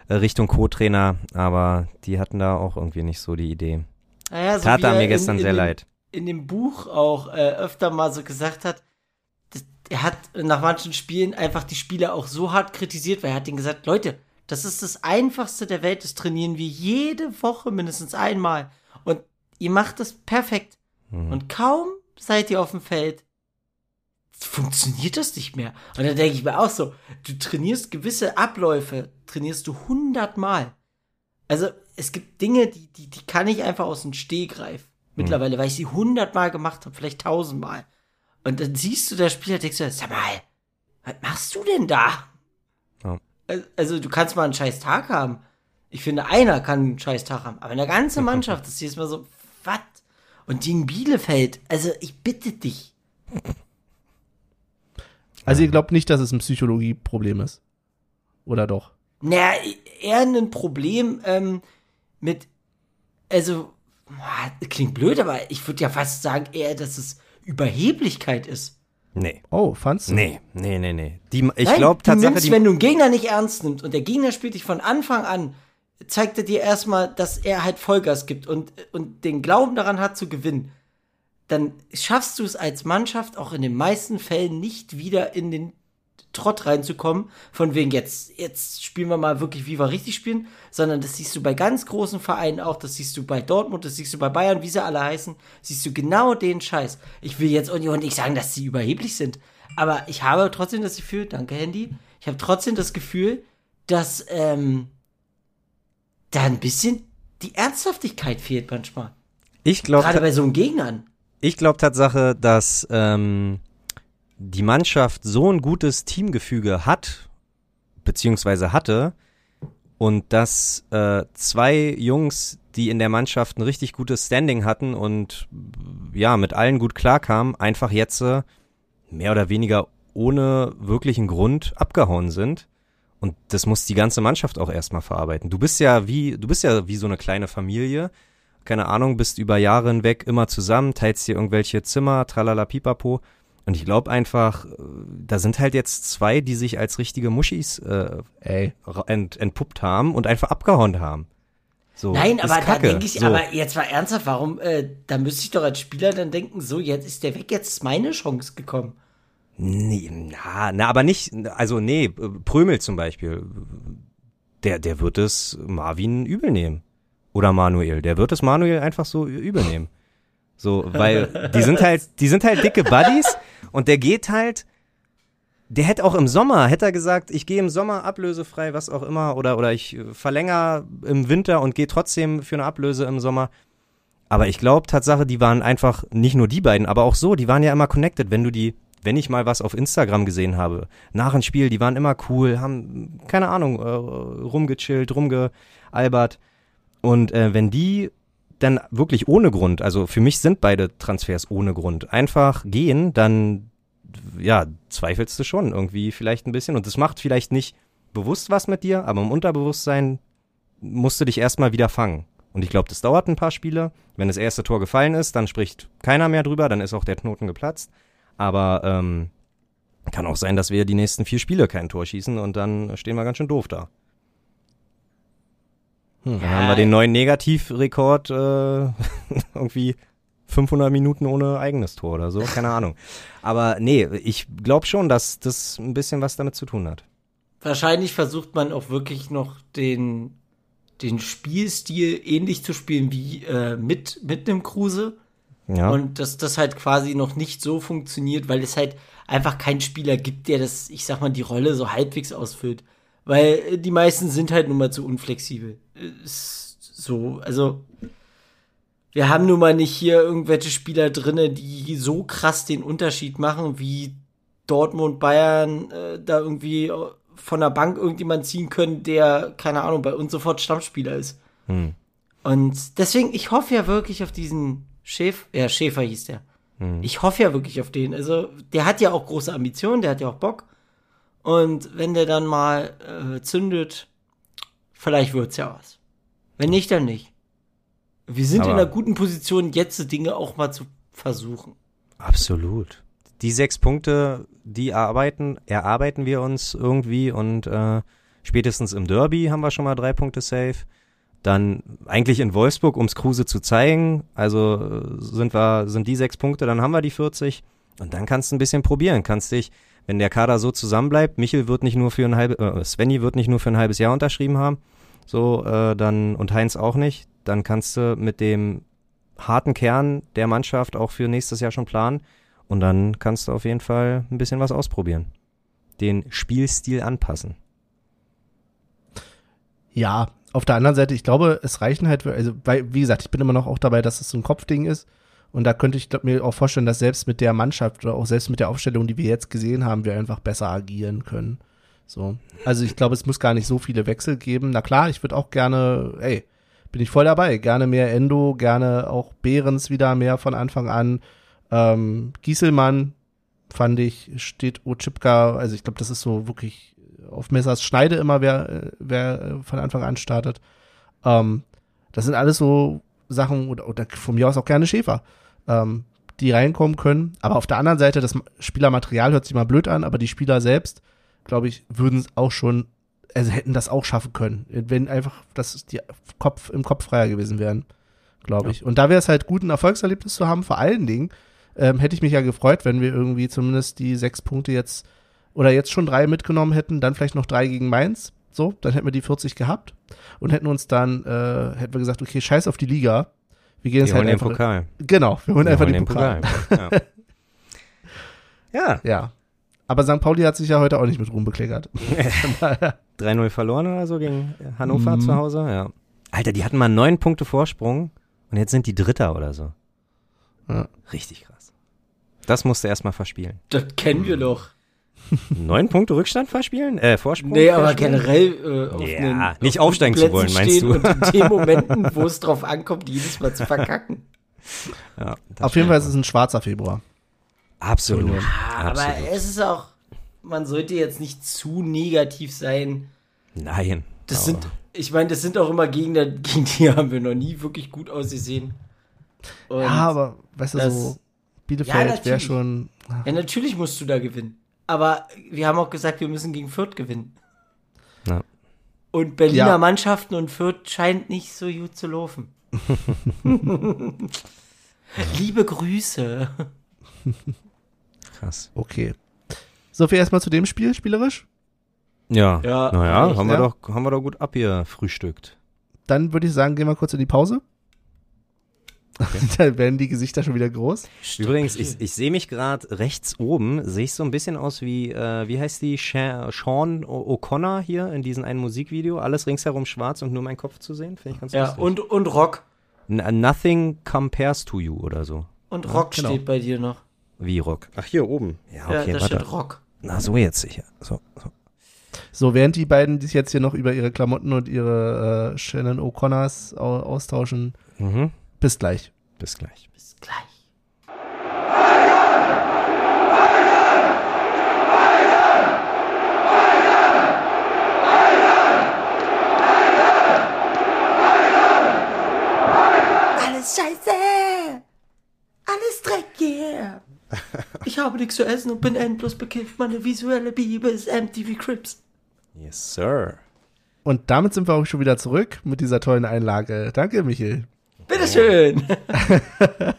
äh, Richtung Co-Trainer, aber die hatten da auch irgendwie nicht so die Idee. Naja, so Tat er mir in- gestern in sehr dem- leid. In dem Buch auch äh, öfter mal so gesagt hat, das, er hat nach manchen Spielen einfach die Spieler auch so hart kritisiert, weil er hat ihnen gesagt, Leute, das ist das Einfachste der Welt, das trainieren wir jede Woche mindestens einmal. Und ihr macht das perfekt. Mhm. Und kaum seid ihr auf dem Feld, funktioniert das nicht mehr. Und dann denke ich mir auch so, du trainierst gewisse Abläufe, trainierst du hundertmal. Also es gibt Dinge, die, die, die kann ich einfach aus dem Stegreif. Mittlerweile, weil ich sie hundertmal gemacht habe, vielleicht tausendmal. Und dann siehst du das Spieler, denkst du, sag mal, was machst du denn da? Ja. Al- Also du kannst mal einen scheiß Tag haben. Ich finde, einer kann einen scheiß Tag haben. Aber eine ganze Mannschaft ist jedes Mal so, was? Und gegen Bielefeld, also ich bitte dich. Also ihr glaubt nicht, dass es ein Psychologieproblem ist. Oder doch? Naja, eher ein Problem ähm, mit, also, klingt blöd, aber ich würde ja fast sagen eher, dass es Überheblichkeit ist. Nee. Oh, fandst du? Nee, nee, nee, nee. Die, ich glaube Tatsache, nimmst, die, wenn du einen Gegner nicht ernst nimmst und der Gegner spielt dich von Anfang an, zeigt er dir erstmal, dass er halt Vollgas gibt und, und den Glauben daran hat zu gewinnen, dann schaffst du es als Mannschaft auch in den meisten Fällen nicht wieder in den Trott reinzukommen, von wegen jetzt, jetzt spielen wir mal wirklich, wie wir richtig spielen, sondern das siehst du bei ganz großen Vereinen auch, das siehst du bei Dortmund, das siehst du bei Bayern, wie sie alle heißen, siehst du genau den Scheiß. Ich will jetzt Union nicht sagen, dass sie überheblich sind, aber ich habe trotzdem das Gefühl, danke Handy, ich habe trotzdem das Gefühl, dass ähm, da ein bisschen die Ernsthaftigkeit fehlt manchmal. ich glaube Gerade bei so einem Gegnern. Ich glaube Tatsache, dass ähm, die Mannschaft so ein gutes Teamgefüge hat, beziehungsweise hatte, und dass äh, zwei Jungs, die in der Mannschaft ein richtig gutes Standing hatten und ja, mit allen gut klarkamen, einfach jetzt äh, mehr oder weniger ohne wirklichen Grund abgehauen sind. Und das muss die ganze Mannschaft auch erstmal verarbeiten. Du bist ja wie, du bist ja wie so eine kleine Familie. Keine Ahnung, bist über Jahre hinweg immer zusammen, teilst dir irgendwelche Zimmer, tralala pipapo. Und ich glaube einfach, äh, da sind halt jetzt zwei, die sich als richtige Muschis äh, Ey. ent, entpuppt haben und einfach abgehauen haben. So, Nein, aber da Kacke. denke ich, so. aber jetzt mal ernsthaft, warum, äh, da müsste ich doch als Spieler dann denken, so, jetzt ist der weg, jetzt ist meine Chance gekommen. Nee, na, na, aber nicht, also nee, Prömel zum Beispiel, der, der wird es Marvin übel nehmen. Oder Manuel, der wird es Manuel einfach so übel nehmen. So, weil [laughs] die sind halt, die sind halt dicke Buddies und der geht halt, der hätte auch im Sommer, hätte er gesagt, ich gehe im Sommer ablösefrei, was auch immer, oder, oder ich äh, verlängere im Winter und gehe trotzdem für eine Ablöse im Sommer. Aber ich glaube, Tatsache, die waren einfach, nicht nur die beiden, aber auch so, die waren ja immer connected, wenn du die, wenn ich mal was auf Instagram gesehen habe, nach dem Spiel, die waren immer cool, haben, keine Ahnung, äh, rumgechillt, rumgealbert. Und äh, wenn die dann wirklich ohne Grund, also für mich sind beide Transfers ohne Grund, einfach gehen, dann ja, zweifelst du schon irgendwie vielleicht ein bisschen. Und das macht vielleicht nicht bewusst was mit dir, aber im Unterbewusstsein musst du dich erstmal wieder fangen. Und ich glaube, das dauert ein paar Spiele. Wenn das erste Tor gefallen ist, dann spricht keiner mehr drüber, dann ist auch der Knoten geplatzt. Aber ähm, kann auch sein, dass wir die nächsten vier Spiele kein Tor schießen und dann stehen wir ganz schön doof da. Dann haben wir den neuen Negativrekord äh, [laughs] irgendwie 500 Minuten ohne eigenes Tor oder so, keine Ahnung. Aber nee, ich glaube schon, dass das ein bisschen was damit zu tun hat. Wahrscheinlich versucht man auch wirklich noch den, den Spielstil ähnlich zu spielen wie äh, mit, mit einem Kruse. Ja. Und dass das halt quasi noch nicht so funktioniert, weil es halt einfach keinen Spieler gibt, der das, ich sag mal, die Rolle so halbwegs ausfüllt. Weil äh, die meisten sind halt nun mal zu unflexibel. Äh, so, also wir haben nun mal nicht hier irgendwelche Spieler drinne, die so krass den Unterschied machen, wie Dortmund, Bayern äh, da irgendwie von der Bank irgendjemand ziehen können, der, keine Ahnung, bei uns sofort Stammspieler ist. Hm. Und deswegen, ich hoffe ja wirklich auf diesen Schäfer, ja, Schäfer hieß der. Hm. Ich hoffe ja wirklich auf den. Also, der hat ja auch große Ambitionen, der hat ja auch Bock. Und wenn der dann mal äh, zündet, vielleicht wird's ja was. Wenn nicht, dann nicht. Wir sind Aber- in einer guten Position, jetzt Dinge auch mal zu versuchen. Absolut. Die sechs Punkte, die erarbeiten, erarbeiten wir uns irgendwie und äh, spätestens im Derby haben wir schon mal drei Punkte safe. Dann eigentlich in Wolfsburg, ums Kruse zu zeigen. Also äh, sind wir, sind die sechs Punkte, dann haben wir die 40. Und dann kannst du ein bisschen probieren. Kannst dich, wenn der Kader so zusammenbleibt, Michel wird nicht nur für ein halbes, äh, Svenny wird nicht nur für ein halbes Jahr unterschrieben haben. So, äh, dann, und Heinz auch nicht. Dann kannst du mit dem harten Kern der Mannschaft auch für nächstes Jahr schon planen. Und dann kannst du auf jeden Fall ein bisschen was ausprobieren. Den Spielstil anpassen. Ja, auf der anderen Seite, ich glaube, es reichen halt, also, weil, wie gesagt, ich bin immer noch auch dabei, dass es so ein Kopfding ist. Und da könnte ich glaub, mir auch vorstellen, dass selbst mit der Mannschaft oder auch selbst mit der Aufstellung, die wir jetzt gesehen haben, wir einfach besser agieren können. So. Also ich glaube, es muss gar nicht so viele Wechsel geben. Na klar, ich würde auch gerne, ey, bin ich voll dabei. Gerne mehr Endo, gerne auch Behrens wieder mehr von Anfang an. Ähm, Gieselmann fand ich, steht Ochipka, also ich glaube, das ist so wirklich auf Messers Schneide immer, wer, wer von Anfang an startet. Ähm, das sind alles so Sachen, oder, oder von mir aus auch gerne Schäfer, ähm, die reinkommen können. Aber auf der anderen Seite, das Spielermaterial hört sich mal blöd an, aber die Spieler selbst, glaube ich, würden es auch schon, also hätten das auch schaffen können, wenn einfach das die Kopf im Kopf freier gewesen wären, glaube Ja. ich. Und da wäre es halt gut, ein Erfolgserlebnis zu haben. Vor allen Dingen ähm, hätte ich mich ja gefreut, wenn wir irgendwie zumindest die sechs Punkte jetzt oder jetzt schon drei mitgenommen hätten, dann vielleicht noch drei gegen Mainz. So, dann hätten wir die 40 gehabt und hätten uns dann, äh, hätten wir gesagt, okay, scheiß auf die Liga. Wir gehen Wir jetzt halt holen den einfach. Pokal. Genau, wir holen Wir einfach holen den Pokal. Ja. [laughs] ja, Ja. Aber St. Pauli hat sich ja heute auch nicht mit Ruhm bekleckert. [laughs] 3-0 verloren oder so gegen Hannover Mhm. zu Hause, ja. Alter, die hatten mal neun Punkte Vorsprung und jetzt sind die Dritter oder so. Ja. Richtig krass. Das musst du erstmal verspielen. Das kennen wir doch. Neun Punkte Rückstand verspielen? Äh, Vorsprung? Nee, aber generell äh, auf Ja, einen, nicht auf aufsteigen guten zu wollen, meinst du? Und in den [laughs] Momenten, wo es drauf ankommt, jedes Mal zu verkacken. Ja, das Auf jeden Fall ist es ein schwarzer Februar. Absolut. Aber Absolut. es ist auch, man sollte jetzt nicht zu negativ sein. Nein. Das sind, ich meine, das sind auch immer Gegner, [laughs] gegen die haben wir noch nie wirklich gut ausgesehen. Und Ja, aber weißt du, das- so Ja, Bielefeld wäre natürlich. schon. ja, natürlich musst du da gewinnen. Aber wir haben auch gesagt, wir müssen gegen Fürth gewinnen. Ja. Und Berliner Ja. Mannschaften und Fürth scheint nicht so gut zu laufen. [laughs] Liebe Grüße. Krass. Okay. So viel erstmal zu dem Spiel, spielerisch. Ja, Ja, naja, haben, wir ja. doch, haben wir doch gut abgefrühstückt. Dann würde ich sagen, gehen wir kurz in die Pause. [laughs] Dann werden die Gesichter schon wieder groß. Übrigens, ich, ich sehe mich gerade rechts oben, sehe ich so ein bisschen aus wie, äh, wie heißt die, Sha Sean O'Connor hier in diesem einen Musikvideo. Alles ringsherum schwarz und nur mein Kopf zu sehen. Finde ich ganz Ja, lustig. und, und Rock. N nothing compares to you oder so. Und Rock genau. steht bei dir noch. Wie Rock? Ach, hier oben. Ja, Ja, okay, da warte. steht Rock. Na, so jetzt sicher. So, so. So, während die beiden sich jetzt hier noch über ihre Klamotten und ihre äh, Shannon O'Connors au austauschen, Mhm. Bis gleich. Bis gleich. Bis gleich. Alles scheiße! Alles Dreck, yeah! [laughs] Ich habe nichts zu essen und bin endlos bekifft. Meine visuelle Bibel ist MTV Crips. Yes, sir. Und damit sind wir auch schon wieder zurück mit dieser tollen Einlage. Danke, Michael. Bitteschön! [laughs]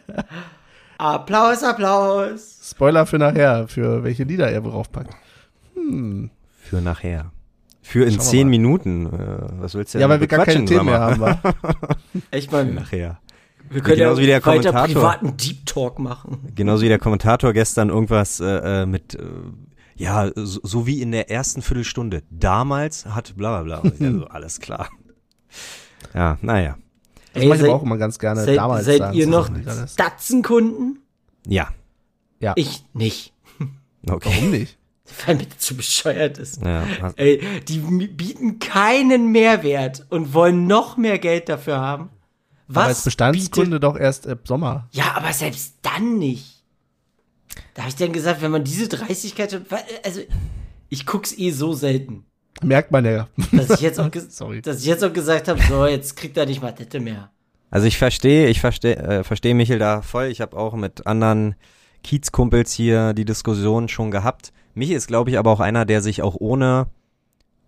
Applaus, Applaus! Spoiler für nachher, für welche Lieder er worauf packt. Für nachher. Für in zehn mal. Minuten. Äh, was willst du Ja, denn weil wir gar keine Themen mehr haben, wa? [laughs] Echt mal, Nachher. wir können genauso ja wie der weiter Kommentator. privaten Deep Talk machen. Genauso wie der Kommentator gestern irgendwas äh, äh, mit, äh, ja, so, so wie in der ersten Viertelstunde. Damals hat bla bla bla. [laughs] Also, alles klar. Ja, naja. Das mache ich aber auch immer ganz gerne seid, damals seid sagen ihr zu noch. Datsenkunden? Ja, Ich nicht, [laughs] okay. Warum nicht? [laughs] weil mir das zu bescheuert ist. Ja, Ey, die bieten keinen Mehrwert und wollen noch mehr Geld dafür haben. Was Aber als Bestandskunde bietet- doch erst im Sommer. Ja, aber selbst dann nicht. Da habe ich dann gesagt, wenn man diese Dreistigkeit hat, also ich guck's eh so selten, Merkt man ja. dass ich jetzt [laughs] auch, Sorry. dass ich jetzt auch gesagt habe, so jetzt kriegt er nicht mal Tette mehr. Also ich verstehe, ich verstehe, äh, verstehe Michel da voll. Ich habe auch mit anderen Kiezkumpels hier die Diskussion schon gehabt. Michel ist, glaube ich, aber auch einer, der sich auch ohne,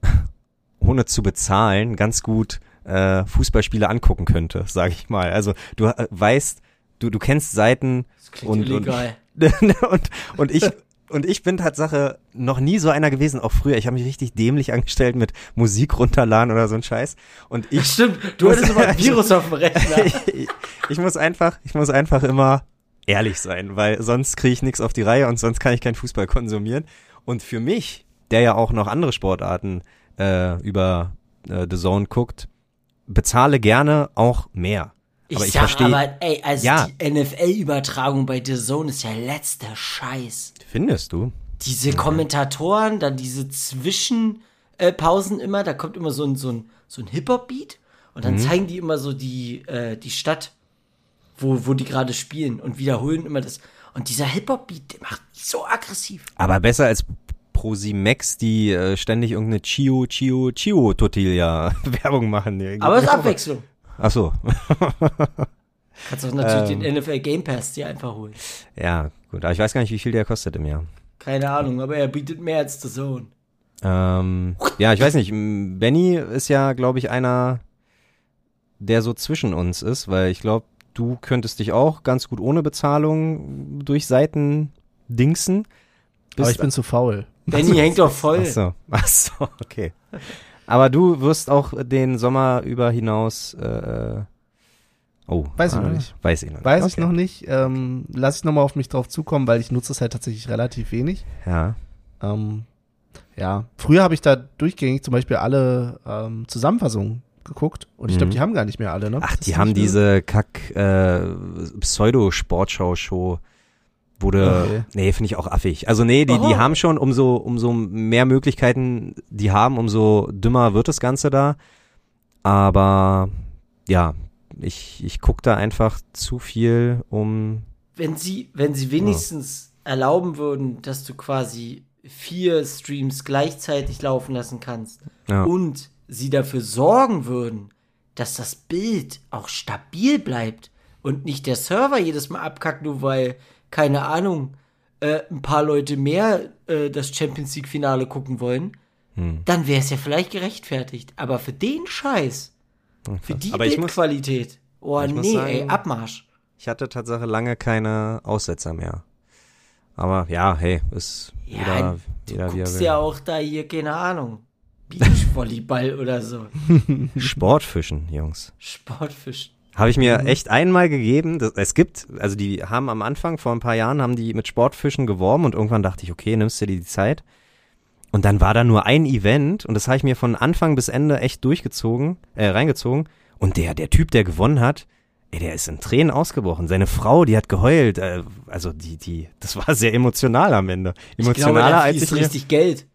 [laughs] ohne zu bezahlen, ganz gut äh, Fußballspiele angucken könnte, sage ich mal. Also du äh, weißt, du, du kennst Seiten Das klingt Und- illegal. [laughs] und, und ich und ich bin Tatsache noch nie so einer gewesen, auch früher. Ich habe mich richtig dämlich angestellt mit Musik runterladen oder so ein Scheiß. Und ich Stimmt, du hattest immer [laughs] ein Virus auf dem Rechner. [laughs] ich, ich muss einfach, ich muss einfach immer ehrlich sein, weil sonst kriege ich nichts auf die Reihe und sonst kann ich keinen Fußball konsumieren. Und für mich, der ja auch noch andere Sportarten äh, über äh, The Zone guckt, bezahle gerne auch mehr. Ich, aber ich sag verstehe, aber, ey, also Ja. die NFL-Übertragung bei The Zone ist ja letzter Scheiß. Findest du? Diese Kommentatoren, dann diese Zwischenpausen äh, immer, da kommt immer so ein, so ein, so ein Hip-Hop-Beat und dann zeigen die immer so die, äh, die Stadt, wo, wo die gerade spielen und wiederholen immer das. Und dieser Hip-Hop-Beat, der macht mich so aggressiv. Aber besser als Prosimax, die äh, ständig irgendeine Chio, Chio, Chio Tortilla Werbung [laughs] machen. Aber es ist Abwechslung. Ach so. [laughs] Kannst auch natürlich Ähm. den NFL Game Pass dir einfach holen. Ja, gut. Aber ich weiß gar nicht, wie viel der kostet im Jahr. Keine Ahnung, aber er bietet mehr als The Zone. Ähm, ja, ich weiß nicht. Benny ist ja, glaube ich, einer, der so zwischen uns ist, weil ich glaube, du könntest dich auch ganz gut ohne Bezahlung durch Seiten dingsen. Aber ich bin zu faul. Benny hängt doch voll. Ach so, [laughs] ach so, okay. Aber du wirst auch den Sommer über hinaus. Äh, oh, Weiß ich ah, noch nicht. Weiß ich noch nicht. Weiß ich okay. noch nicht. Ähm, lass ich nochmal auf mich drauf zukommen, weil ich nutze es halt tatsächlich relativ wenig. Ja. Ähm, ja, früher habe ich da durchgängig zum Beispiel alle ähm, Zusammenfassungen geguckt und ich glaube, Mhm. die haben gar nicht mehr alle, ne? Ach, Das die haben diese Kack äh, Pseudo-Sportschau-Show, Wurde, Okay. nee, finde ich auch affig. Also nee, die, die Warum? haben schon, umso, umso mehr Möglichkeiten die haben, umso dümmer wird das Ganze da. Aber ja, ich, ich gucke da einfach zu viel um. Wenn sie, wenn sie wenigstens erlauben würden, dass du quasi vier Streams gleichzeitig laufen lassen kannst Ja. und sie dafür sorgen würden, dass das Bild auch stabil bleibt und nicht der Server jedes Mal abkackt, nur weil, keine Ahnung, äh, ein paar Leute mehr äh, das Champions League Finale gucken wollen, Hm. dann wäre es ja vielleicht gerechtfertigt. Aber für den Scheiß, für die Aber ich muss- Bildqualität, oh nee, sagen- ey, Abmarsch. Ich hatte tatsächlich lange keine Aussetzer mehr. Aber ja, hey, ist Ja, jeder, Du jeder wie er guckst ja auch da hier, keine Ahnung, Beachvolleyball [laughs] oder so. Sportfischen, Jungs. Sportfisch. Habe ich Mhm. mir echt einmal gegeben. Das, es gibt, also die haben am Anfang, vor ein paar Jahren, haben die mit Sportfischen geworben und irgendwann dachte ich, okay, nimmst du dir die Zeit. Und dann war da nur ein Event und das habe ich mir von Anfang bis Ende echt durchgezogen, äh, reingezogen. Und der, der Typ, der gewonnen hat, ey, der ist in Tränen ausgebrochen. Seine Frau, die hat geheult. Äh, also die, die, das war sehr emotional am Ende. Emotionaler ich glaube, als ich richtig Geld.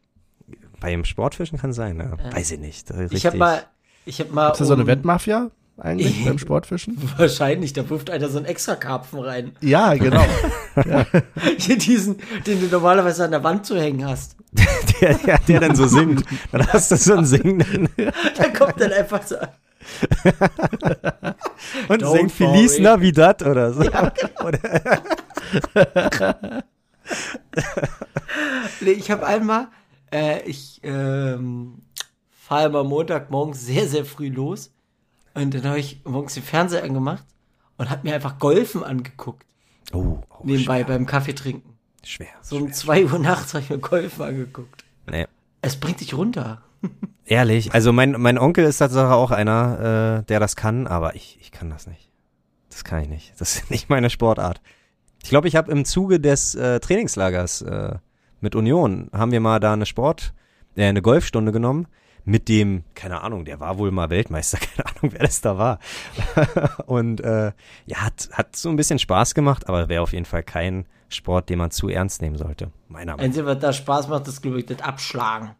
Beim Sportfischen kann sein, ne? Weiß ich nicht. Richtig. Ich habe mal, ich habe mal Ist das so eine um- Wettmafia eigentlich [laughs] beim Sportfischen? Wahrscheinlich, da wirft einer so einen extra Karpfen rein. Ja, genau. [laughs] Hier diesen, den du normalerweise an der Wand zu hängen hast. Der, der, der dann so singt. Dann hast du so einen Singenden [laughs] Da kommt dann einfach so. und Don't singt fall Feliz. Navidad oder so. Oder, [laughs] Nee, ich habe einmal, äh, ich ähm, fahre immer Montagmorgens sehr, sehr früh los. Und dann habe ich morgens den Fernseher angemacht und habe mir einfach Golfen angeguckt. oh, oh nebenbei beim Kaffee trinken. Schwer. So um 2 Uhr nachts habe ich mir Golfen angeguckt. Nee. Es bringt dich runter. [laughs] Ehrlich, also mein, mein Onkel ist tatsächlich auch einer, äh, der das kann, aber ich, ich kann das nicht. Das kann ich nicht. Das ist [laughs] nicht meine Sportart. Ich glaube, ich habe im Zuge des äh, Trainingslagers äh, mit Union, haben wir mal da eine Sport, äh, eine Golfstunde genommen mit dem, keine Ahnung, der war wohl mal Weltmeister, [laughs] keine Ahnung, wer das da war. Und äh, ja, hat, hat so ein bisschen Spaß gemacht, aber wäre auf jeden Fall kein Sport, den man zu ernst nehmen sollte, meiner Meinung Einzige, was da Spaß macht, ist, glaube ich, das Abschlagen.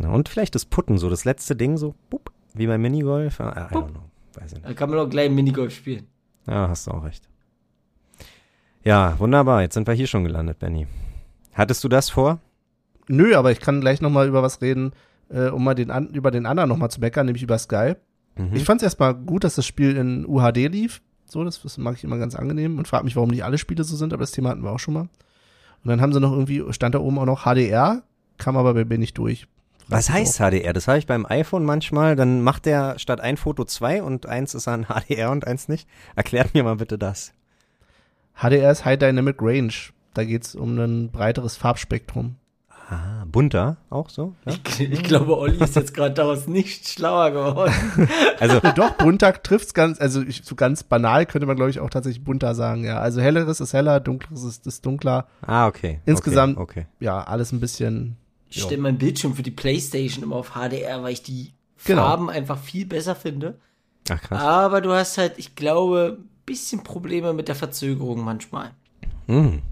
nach. Und vielleicht das Putten, so das letzte Ding, so bup, wie beim Minigolf. Ah, I don't know, weiß ich nicht. Da kann man auch gleich Minigolf spielen. Ja, hast du auch recht. Ja, wunderbar. Jetzt sind wir hier schon gelandet, Benny. Hattest du das vor? Nö, aber ich kann gleich noch mal über was reden, äh, um mal den an, über den anderen noch mal zu meckern, nämlich über Sky. Mhm. Ich fand es erstmal gut, dass das Spiel in UHD lief. So, das, das mag ich immer ganz angenehm und frage mich, warum nicht alle Spiele so sind, aber das Thema hatten wir auch schon mal. Und dann haben sie noch irgendwie, stand da oben auch noch HDR, kam aber bei mir nicht durch. Was heißt HDR? Das habe ich beim iPhone manchmal. Dann macht der statt ein Foto zwei und eins ist an HDR und eins nicht. Erklärt mir mal bitte das. HDR ist High Dynamic Range. Da geht's um ein breiteres Farbspektrum. Ah, bunter auch so? Ja? Ich, ich glaube, Olli ist jetzt gerade daraus nicht schlauer geworden. [laughs] Also, Doch, bunter trifft's ganz, also ich, so ganz banal könnte man, glaube ich, auch tatsächlich bunter sagen, ja. Also helleres ist heller, dunkleres ist, ist dunkler. ah, okay. Insgesamt- Okay. okay. Ja, alles ein bisschen. Ich stelle meinen Bildschirm für die Playstation immer auf HDR, weil ich die Genau. Farben einfach viel besser finde. Ach, krass. Aber du hast halt, ich glaube, ein bisschen Probleme mit der Verzögerung manchmal. Mhm.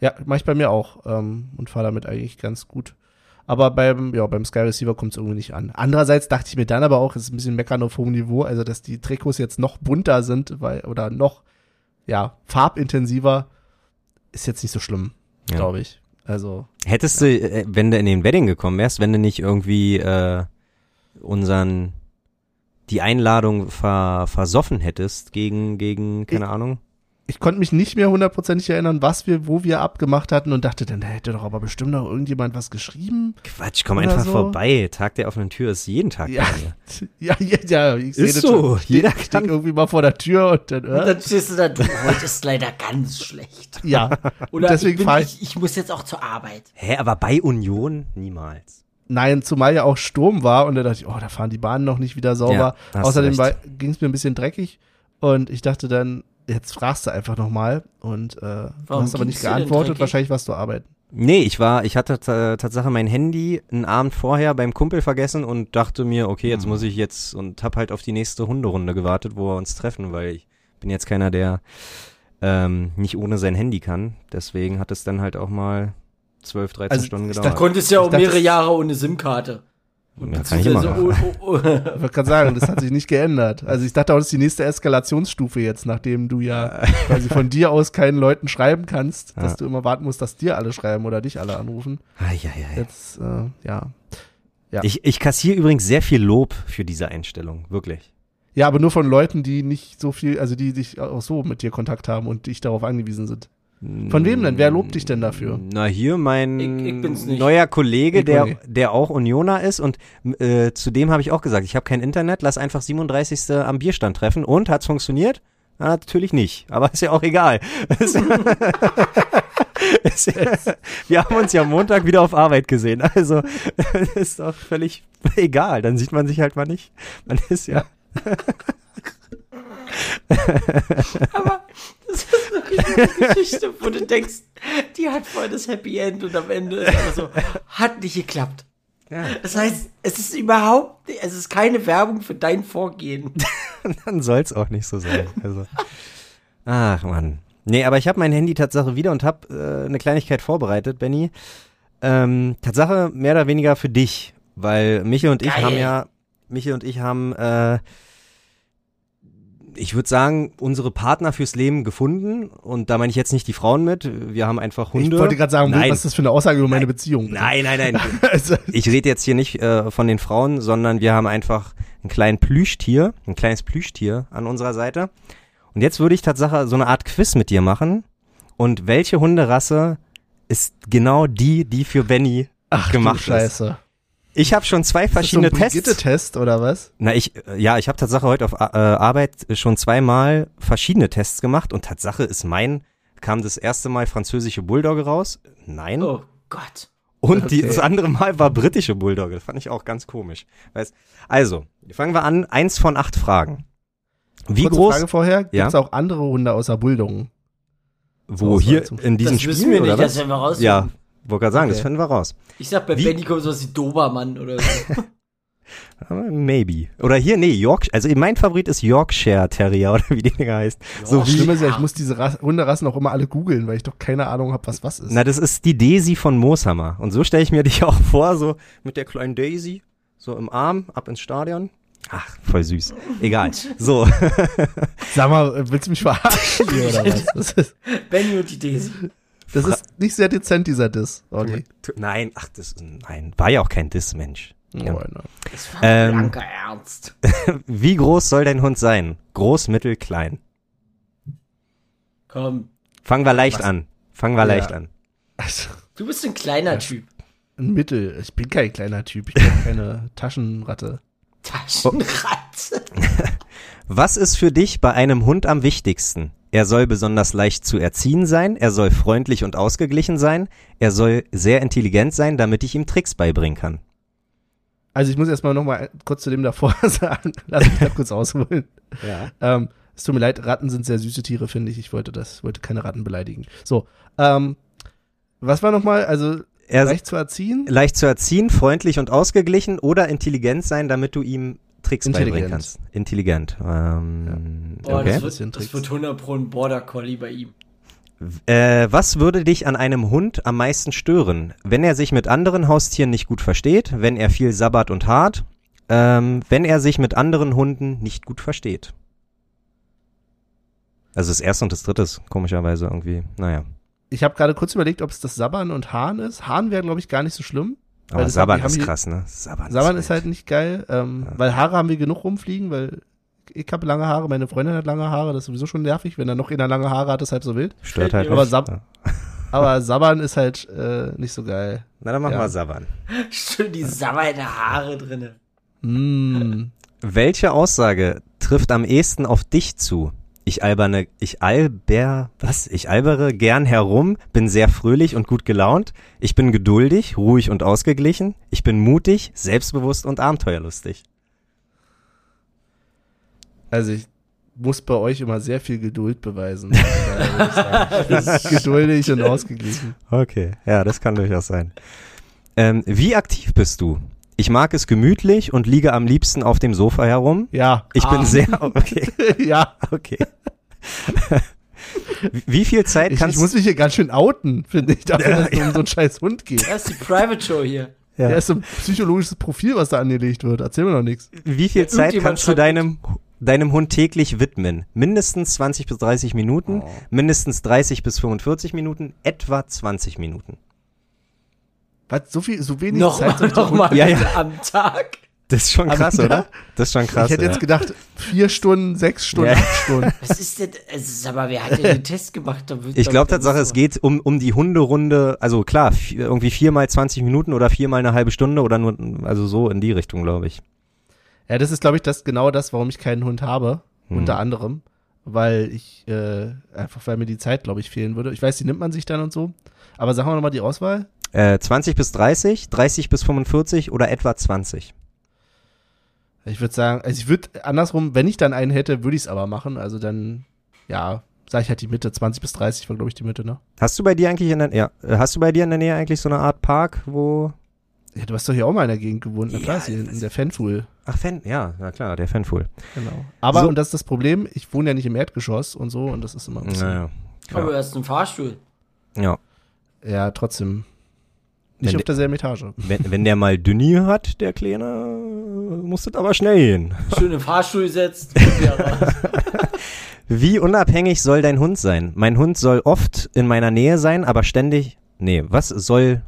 Ja, mache ich bei mir auch ähm, und fahre damit eigentlich ganz gut. Aber beim, ja, beim Sky Receiver kommt es irgendwie nicht an. Andererseits dachte ich mir dann aber auch, es ist ein bisschen meckern auf hohem Niveau, also dass die Trikots jetzt noch bunter sind, weil, oder noch, ja, farbintensiver, ist jetzt nicht so schlimm, Ja. glaube ich. Also, Hättest du, äh, wenn du in den Wedding gekommen wärst, wenn du nicht irgendwie äh, unseren die Einladung ver, versoffen hättest gegen, gegen, keine Ahnung. Ich konnte mich nicht mehr hundertprozentig erinnern, was wir, wo wir abgemacht hatten und dachte dann, da hätte doch aber bestimmt noch irgendjemand was geschrieben. Quatsch, komm einfach so. vorbei. Tag der offenen Tür ist jeden Tag Ja. bei mir. [laughs] Ja, ja, ja, ich sehe Ist das so, schon. Ich jeder stehe steh kann- irgendwie mal vor der Tür und dann, Und äh, dann stehst du da, du, heute ist leider ganz schlecht. [laughs] ja. [laughs] Oder Deswegen ich, bin, ich, ich muss jetzt auch zur Arbeit. Hä, aber bei Union niemals. Nein, zumal ja auch Sturm war und da dachte ich, oh, da fahren die Bahnen noch nicht wieder sauber. Ja, Außerdem ging es mir ein bisschen dreckig und ich dachte dann, jetzt fragst du einfach nochmal und äh, du Warum hast aber nicht geantwortet, wahrscheinlich warst du arbeiten. Nee, ich war, ich hatte Tatsache mein Handy einen Abend vorher beim Kumpel vergessen und dachte mir, okay, jetzt muss ich jetzt und hab halt auf die nächste Hunderunde gewartet, wo wir uns treffen, weil ich bin jetzt keiner, der ähm, nicht ohne sein Handy kann. Deswegen hat es dann halt auch mal 12, 13 Also, Stunden Du gedauert. konntest ja auch dachte, mehrere Jahre ohne SIM-Karte. Ja, kann ich immer machen. [laughs] oh, oh, oh. Ich gerade sagen, das hat sich nicht geändert. Also ich dachte, das ist die nächste Eskalationsstufe jetzt, nachdem du ja [laughs] quasi von dir aus keinen Leuten schreiben kannst, dass Ja. du immer warten musst, dass dir alle schreiben oder dich alle anrufen. Ah, ja, ja, ja. Jetzt, äh, ja. Ja. Ich, ich kassiere übrigens sehr viel Lob für diese Einstellung, wirklich. Ja, aber nur von Leuten, die nicht so viel, also die sich auch so mit dir Kontakt haben und dich darauf angewiesen sind. Von wem denn? Wer lobt dich denn dafür? Na, hier mein Ich- ich neuer Kollege, Ich der, der auch Unioner ist und äh, zu dem habe ich auch gesagt, ich habe kein Internet, lass einfach 37. am Bierstand treffen und hat's funktioniert? Na, natürlich nicht, aber [laughs] ist ja auch egal. Es- es- Wir haben uns ja Montag wieder auf Arbeit gesehen, also [laughs] ist doch völlig egal, dann sieht man sich halt mal nicht. Man ist ja [laughs] Aber das ist wirklich eine Geschichte, wo du denkst, die hat voll das Happy End und am Ende ist einfach so, hat nicht geklappt. Ja. Das heißt, es ist überhaupt, es ist keine Werbung für dein Vorgehen. [laughs] dann soll's auch nicht so sein. Also. Ach man. Nee, aber ich habe mein Handy Tatsache wieder und habe äh, eine Kleinigkeit vorbereitet, Benny. Ähm, Tatsache mehr oder weniger für dich, weil Michael und ich Geil. haben ja, Michael und ich haben, äh, ich würde sagen, unsere Partner fürs Leben gefunden und da meine ich jetzt nicht die Frauen mit. Wir haben einfach Hunde. Ich wollte gerade sagen, nein, was ist das für eine Aussage über meine Beziehung? nein, nein, nein. [laughs] Also, Ich rede jetzt hier nicht äh, von den Frauen, sondern wir haben einfach einen kleinen Plüschtier, ein kleines Plüschtier an unserer Seite. Und jetzt würde ich tatsächlich so eine Art Quiz mit dir machen. Und welche Hunderasse ist genau die, die für Benny ach gemacht du Scheiße. Ich habe schon zwei Ist verschiedene das so ein Tests. Brigitte-Test oder was? Na, ich, äh, ja, ich habe tatsächlich heute auf äh, Arbeit schon zweimal verschiedene Tests gemacht und Tatsache ist mein, kam das erste Mal französische Bulldogge raus. Nein. Oh Gott. Und die, Okay. das andere Mal war britische Bulldogge. Das fand ich auch ganz komisch. Weißt, also, fangen wir an. Eins von acht Fragen. Wie Kurze groß? Frage vorher, gibt es Ja. auch andere Hunde außer Bulldoggen? Wo Auswahl hier in diesem das Spiel wissen wir oder nicht, das was? werden wir raus. Ja, wollte gerade sagen, das Okay. finden wir raus. Ich sag, bei Wie- Benny kommt sowas wie Dobermann oder so. [laughs] Aber Maybe. Oder hier, nee, York, also mein Favorit ist Yorkshire Terrier [laughs] oder wie die Dinger heißt. So Das wie, Schlimme ist ja, ich muss diese Ras Hunderassen auch immer alle googeln, weil ich doch keine Ahnung habe, was was ist. na, das ist die Daisy von Mooshammer. Und so stelle ich mir [laughs] dich auch vor, so mit der kleinen Daisy, so im Arm, ab ins Stadion. Ach, voll süß. Egal. So. Sag mal, äh, willst du mich verarschen hier oder was? Das Benny und die Daisy. Das ist nicht sehr dezent, dieser Diss, Olli. Nein, ach, das, nein, war ja auch kein Diss, Mensch. Ja. Oh, nein. Das war Ähm, blanker Ernst. [laughs] Wie groß soll dein Hund sein? Groß, mittel, klein. Komm, Fangen wir leicht Was? an. Fangen wir Ja. leicht an. Also, du bist ein kleiner Typ. ein Mittel. Ich bin kein kleiner Typ. Ich bin [laughs] keine Taschenratte. Taschenratze. [laughs] Was ist für dich bei einem Hund am wichtigsten? Er soll besonders leicht zu erziehen sein, er soll freundlich und ausgeglichen sein, er soll sehr intelligent sein, damit ich ihm Tricks beibringen kann. Also ich muss erstmal noch mal kurz zu dem davor [laughs] sagen. Lass mich da kurz ausholen. Ja. Ähm, es tut mir leid, Ratten sind sehr süße Tiere, finde ich. Ich wollte das, wollte keine Ratten beleidigen. So, ähm, was war nochmal? Also Er leicht zu erziehen? leicht zu erziehen, freundlich und ausgeglichen oder intelligent sein, damit du ihm Tricks beibringen kannst. Intelligent. Ähm, Boah, okay. das, wird, das wird 100 pro ein Border Collie bei ihm. Äh, was würde dich an einem Hund am meisten stören? Wenn er sich mit anderen Haustieren nicht gut versteht, wenn er viel sabbert und hart, ähm, wenn er sich mit anderen Hunden nicht gut versteht. Also das erste und das dritte ist komischerweise irgendwie, naja. Ich habe gerade kurz überlegt, ob es das Sabbern und Hahn ist. Hahn wäre, glaube ich, gar nicht so schlimm. Aber das haben die- ist krass, ne? Sabbern, Sabbern ist halt nicht geil, ähm, Ja. weil Haare haben wir genug rumfliegen, weil ich habe lange Haare, meine Freundin hat lange Haare, das ist sowieso schon nervig, wenn er noch einer lange Haare hat, ist halb so wild. Stört halt. Aber nicht. Sab Ja. aber Sabbern ist halt äh, nicht so geil. Na, dann machen Ja. wir Sabbern. [laughs] Schön die sabbernde Haare drinne. Mm. Welche Aussage trifft am ehesten auf dich zu? Ich alberne, ich alber, was? Ich albere gern herum, bin sehr fröhlich und gut gelaunt. Ich bin geduldig, ruhig und ausgeglichen. Ich bin mutig, selbstbewusst und abenteuerlustig. Also ich muss bei euch immer sehr viel Geduld beweisen. [laughs] Ich bin geduldig und ausgeglichen. Okay, ja, das kann durchaus sein. Ähm, wie aktiv bist du? Ich mag es gemütlich und liege am liebsten auf dem Sofa herum. Ja, Ich bin Ah. sehr, okay, [laughs] ja. okay. Wie- viel Zeit Ich, kannst ich muss mich hier ganz schön outen, finde ich, dafür, dass es um so einen scheiß Hund geht. Das ist die Private Show hier. Ja. Der ist so ein psychologisches Profil, was da angelegt wird. Erzähl mir noch nichts. Wie viel Zeit Irgendjemand kannst du deinem, deinem Hund täglich widmen? Mindestens 20 bis 30 Minuten, Oh. mindestens 30 bis 45 Minuten, etwa 20 Minuten. Was, so viel, so wenig Noch, Zeit dem noch mal Ja, ja. am Tag. Das ist schon krass, oder? Das ist schon krass. ich hätte ja. jetzt gedacht, vier Stunden, sechs Stunden, Ja. acht Stunden. [laughs] Was ist denn, es ist aber, wer hat denn den Test gemacht? Ich glaube Tatsache, es geht um, um die Hunderunde, also klar, irgendwie viermal 20 Minuten oder viermal eine halbe Stunde oder nur, also so in die Richtung, glaube ich. Ja, das ist, glaube ich, das genau das, warum ich keinen Hund habe. Hm. Unter anderem. Weil ich, äh, einfach, weil mir die Zeit, glaube ich, fehlen würde. Ich weiß, die nimmt man sich dann und so. Aber sagen wir nochmal die Auswahl. Äh, 20 bis 30, 30 bis 45 oder etwa 20. Ich würde sagen, also ich würde andersrum, wenn ich dann einen hätte, würde ich es aber machen. Also dann, ja, sage ich halt die Mitte, 20 bis 30 war, glaube ich, die Mitte, ne? Hast du bei dir eigentlich in der, ja, äh, hast du bei dir in der Nähe eigentlich so eine Art Park, wo, Ja, du hast doch hier auch mal in der Gegend gewohnt, na klar, Ja, ist hier in der Fanpool. ach, Fan, ja, na klar, der Fanpool. Genau. Aber, So. und das ist das Problem, ich wohne ja nicht im Erdgeschoss und so und das ist immer ein bisschen, Naja. Aber du hast einen Fahrstuhl. Ja. ja, trotzdem nicht Wenn auf derselben Etage. Wenn, wenn der mal Dünni hat, der Kleine, muss das aber schnell gehen. Schön im Fahrstuhl setzt. [laughs] Wie unabhängig soll dein Hund sein? Mein Hund soll oft in meiner Nähe sein, aber ständig. Nee, was soll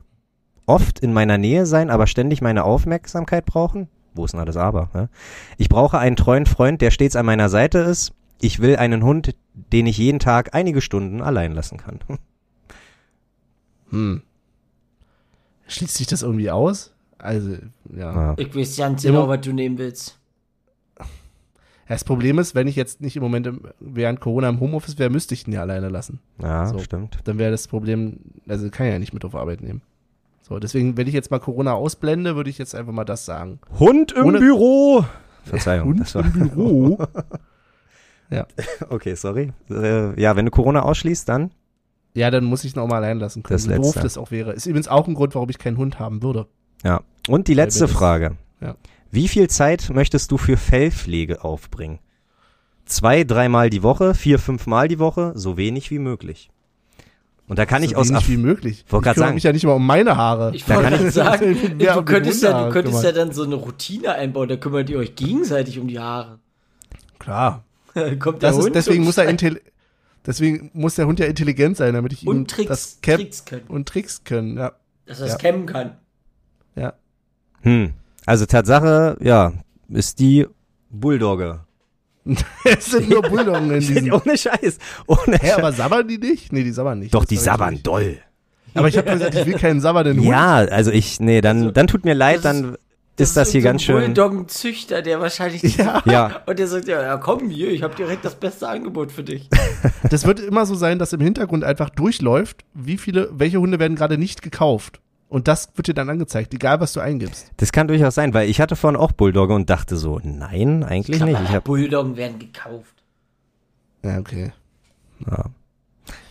oft in meiner Nähe sein, aber ständig meine Aufmerksamkeit brauchen? Wo ist denn da das Aber? Ne? Ich brauche einen treuen Freund, der stets an meiner Seite ist. Ich will einen Hund, den ich jeden Tag einige Stunden allein lassen kann. Hm. Schließt sich das irgendwie aus? Also, ja. Ja. Ich weiß ganz Immer- genau, was du nehmen willst. Das Problem ist, wenn ich jetzt nicht im Moment im, während Corona im Homeoffice wäre, müsste ich ihn ja alleine lassen. Ja, So. stimmt. Dann wäre das Problem, also kann ich ja nicht mit auf Arbeit nehmen. So, deswegen, wenn ich jetzt mal Corona ausblende, würde ich jetzt einfach mal das sagen. Hund im Ohne- Büro. Verzeihung. Hund das war, im Büro. [laughs] [laughs] okay, sorry. Äh, ja, wenn du Corona ausschließt, dann? Ja, dann muss ich ihn auch mal allein lassen können. Das so doof Letzte. das auch wäre. Ist übrigens auch ein Grund, warum ich keinen Hund haben würde. Ja. Und die letzte Frage. ja. Wie viel Zeit möchtest du für Fellpflege aufbringen? Zwei, dreimal die Woche, vier, fünfmal die Woche, so wenig wie möglich. Und da kann ich so aus wenig wie möglich. Ich grad kümmere sagen. mich ja nicht mal um meine Haare. Ich Da wollte kann ich- sagen, [laughs] ich du könntest, ja, du könntest ja dann so eine Routine einbauen, da kümmert ihr euch gegenseitig um die Haare. Klar. [laughs] Kommt der Das ist, Hund deswegen und muss er schneidet- intelli deswegen muss der Hund ja intelligent sein, damit ich ihm und Tricks, das Cap Tricks können, und Tricks können. Ja. dass er es Ja. kämmen kann. ja. Hm. Also Tatsache, ja, ist die Bulldogge. [laughs] es sind nur Bulldoggen in [laughs] diesem. Ohne Scheiß. Ohne Hä, aber sabbern die nicht? Nee, die sabbern nicht. Doch, Das die sabbern nicht. doll. Aber ich habe gesagt, ich will keinen sabbernden Hund. Ja, also ich, nee, dann, Also, dann tut mir leid, das ist- das hier so ganz schön. Bulldoggen-Züchter, der wahrscheinlich. Ja. [laughs] Ja, Und der sagt, ja, ja, komm hier, ich habe direkt das beste Angebot für dich. [laughs] Das wird immer so sein, dass im Hintergrund einfach durchläuft, wie viele, welche Hunde werden gerade nicht gekauft. Und das wird dir dann angezeigt, egal was du eingibst. das kann durchaus sein, weil ich hatte vorhin auch Bulldogge und dachte so, nein, eigentlich nicht. Ich hab, Bulldoggen werden gekauft. Ja, okay. ja.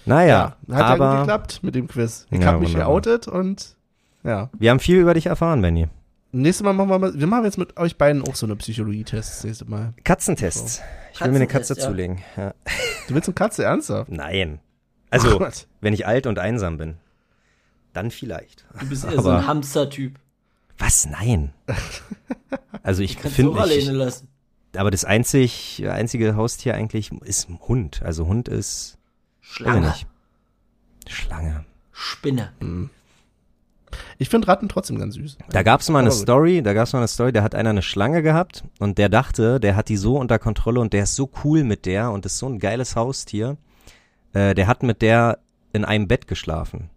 Naja, hat ja gut aber geklappt mit dem Quiz. Ich Ja, habe mich geoutet und ja. wir haben viel über dich erfahren, Benny. Nächstes Mal machen wir mal, wir machen jetzt mit euch beiden auch so eine Psychologie-Test. das Nächste Mal. Katzentests. Ich will mir eine Katze ja. zulegen. Ja. Du willst eine Katze, ernsthaft? Nein. Ach Also, Gott. wenn ich alt und einsam bin, dann vielleicht. Du bist eher so ein Hamster-Typ. Was? Nein. Also ich Kannst du finde nicht. lassen. Aber das einzig, einzige Haustier eigentlich ist ein Hund. Also Hund ist, Schlange. Schlange. Spinne. Ich finde Ratten trotzdem ganz süß. Da gab's mal eine. Story, da gab's mal eine Story, da hat einer eine Schlange gehabt und der dachte, der hat die so unter Kontrolle und der ist so cool mit der und ist so ein geiles Haustier. Äh, der hat mit der in einem Bett geschlafen.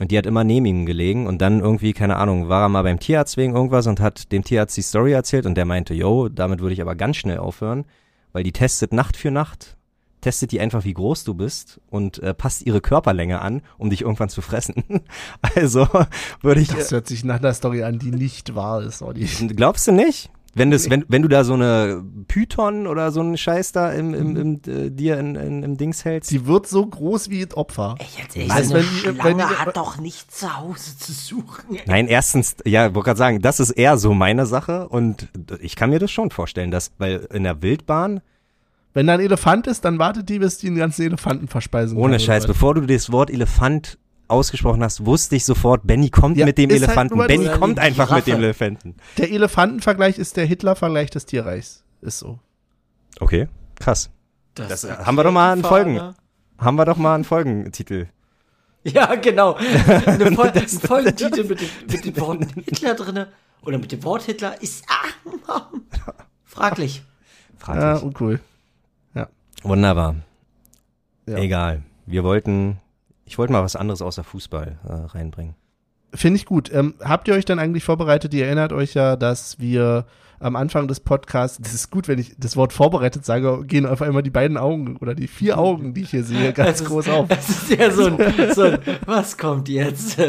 Und die hat immer neben ihm gelegen und dann irgendwie, keine Ahnung, war er mal beim Tierarzt wegen irgendwas und hat dem Tierarzt die Story erzählt und der meinte, yo, damit würde ich aber ganz schnell aufhören, weil die testet Nacht für Nacht, testet die einfach, wie groß du bist und äh, passt ihre Körperlänge an, um dich irgendwann zu fressen. [laughs] also würde ich, Das hört sich nach einer Story an, die nicht wahr ist. Olli. Glaubst du nicht? Wenn, das, wenn, wenn du da so eine Python oder so einen Scheiß da im, im, im, äh, dir in, in, im Dings hältst? Sie wird so groß wie ein Opfer. Ey, jetzt echt, Was, so eine wenn die- Schlange wenn die- hat doch nichts zu Hause zu suchen. Nein, erstens, ja, wollte gerade sagen, das ist eher so meine Sache und ich kann mir das schon vorstellen, dass, weil in der Wildbahn Wenn da ein Elefant ist, dann wartet die, bis die den ganzen Elefanten verspeisen Ohne kann, Scheiß, bevor du das Wort Elefant ausgesprochen hast, wusste ich sofort, Benny kommt Ja, mit dem halt Elefanten. nur- Benny kommt einfach mit dem Giraffe. Elefanten. Der Elefantenvergleich ist der Hitler-Vergleich des Tierreichs. Ist so. Okay, krass. Das, erklärt haben wir doch mal einen Folgen-. Haben wir doch mal einen Folgentitel. Ja, genau. [laughs] Eine Fol ein Folgentitel mit dem, mit dem Wort Hitler drinne oder mit dem Wort Hitler ist ah, [laughs] fraglich. Fraglich. Ja, uncool. Wunderbar. Ja. Egal. Wir wollten, ich wollte mal was anderes außer Fußball äh, reinbringen. Finde ich gut. Ähm, habt ihr euch dann eigentlich vorbereitet? Ihr erinnert euch ja, dass wir am Anfang des Podcasts, das ist gut, wenn ich das Wort vorbereitet sage, gehen auf einmal die beiden Augen oder die vier Augen, die ich hier sehe, [laughs] ganz ist- groß auf. Es ist ja so ein, so ein was kommt jetzt? [laughs]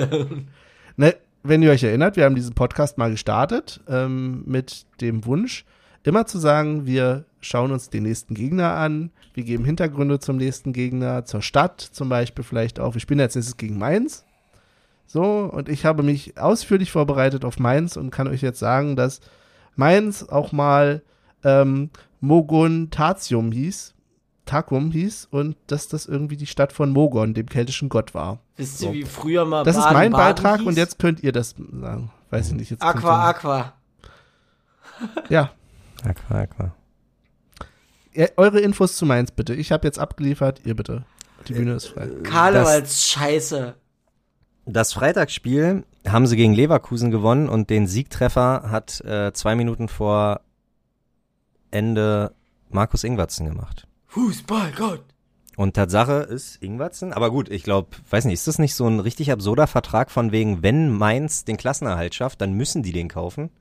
Ne, wenn ihr euch erinnert, wir haben diesen Podcast mal gestartet ähm, mit dem Wunsch, immer zu sagen, wir schauen uns den nächsten Gegner an, wir geben Hintergründe zum nächsten Gegner, zur Stadt zum Beispiel vielleicht auch. Wir spielen jetzt nächstes gegen Mainz. So, und ich habe mich ausführlich vorbereitet auf Mainz und kann euch jetzt sagen, dass Mainz auch mal ähm, Mogon Tatium hieß, Takum hieß und dass das irgendwie die Stadt von Mogon, dem keltischen Gott war. Wisst ihr, wie früher mal Das ist Baden, mein Baden Beitrag hieß? und jetzt könnt ihr das sagen. Weiß ich nicht. Jetzt Aqua, Aqua. Ja, Aqua, aqua. Ja, eure Infos zu Mainz bitte. Ich habe jetzt abgeliefert, ihr bitte. Die Bühne ist frei. Karnevals Scheiße. Das Freitagsspiel haben sie gegen Leverkusen gewonnen und den Siegtreffer hat äh, zwei Minuten vor Ende Markus Ingwertsen gemacht. Fußballgott. Und Tatsache ist Ingwertsen, aber gut, ich glaube, weiß nicht, ist das nicht so ein richtig absurder Vertrag von wegen, wenn Mainz den Klassenerhalt schafft, dann müssen die den kaufen?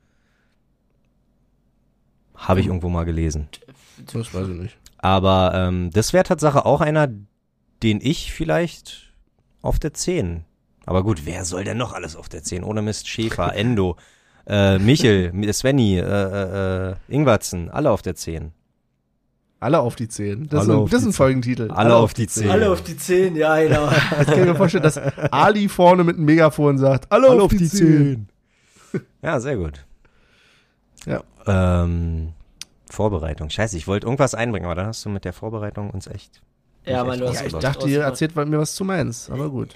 Habe ich irgendwo mal gelesen. Das weiß ich nicht. Aber ähm, das wäre Tatsache auch einer, den ich vielleicht auf der 10. Aber gut, wer soll denn noch alles auf der 10? Ohne Mist, Schäfer, [laughs] Endo, äh, Michel, Svenny, äh, äh, äh, Ingwertsen, alle auf der 10. Alle auf die Zehen. Das, Alle ist, ein, auf das ist ein. Folgentitel. Alle auf die Zehen. Alle auf die Zehen, ja, genau. [laughs] Das kann ich mir vorstellen, dass Ali vorne mit einem Megafon sagt, alle, auf, die, Zehen. Ja, sehr gut. Ja. Ähm, Vorbereitung. Scheiße, ich wollte irgendwas einbringen, aber dann hast du mit der Vorbereitung uns echt. Ja, Mann, du hast rausgebracht. Ich dachte, ihr erzählt mir was zu Mainz, aber gut.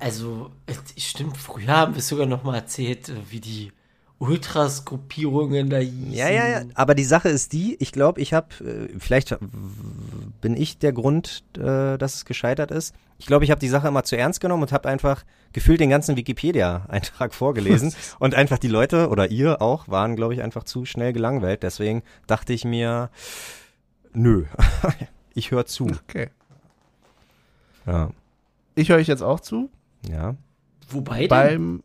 Also, es stimmt, früher haben wir sogar noch mal erzählt, äh, wie die Ultras-Gruppierungen da hießen. Ja, ja, ja. Aber die Sache ist die, ich glaube, ich habe, äh, vielleicht bin ich der Grund, äh, dass es gescheitert ist. Ich glaube, ich habe die Sache immer zu ernst genommen und habe einfach gefühlt den ganzen Wikipedia-Eintrag [laughs] vorgelesen [laughs] und einfach die Leute oder ihr auch waren, glaube ich, einfach zu schnell gelangweilt. Deswegen dachte ich mir, nö, [laughs] ich höre zu. Okay. Ja, Ich höre euch jetzt auch zu. ja. Wobei denn? Beim,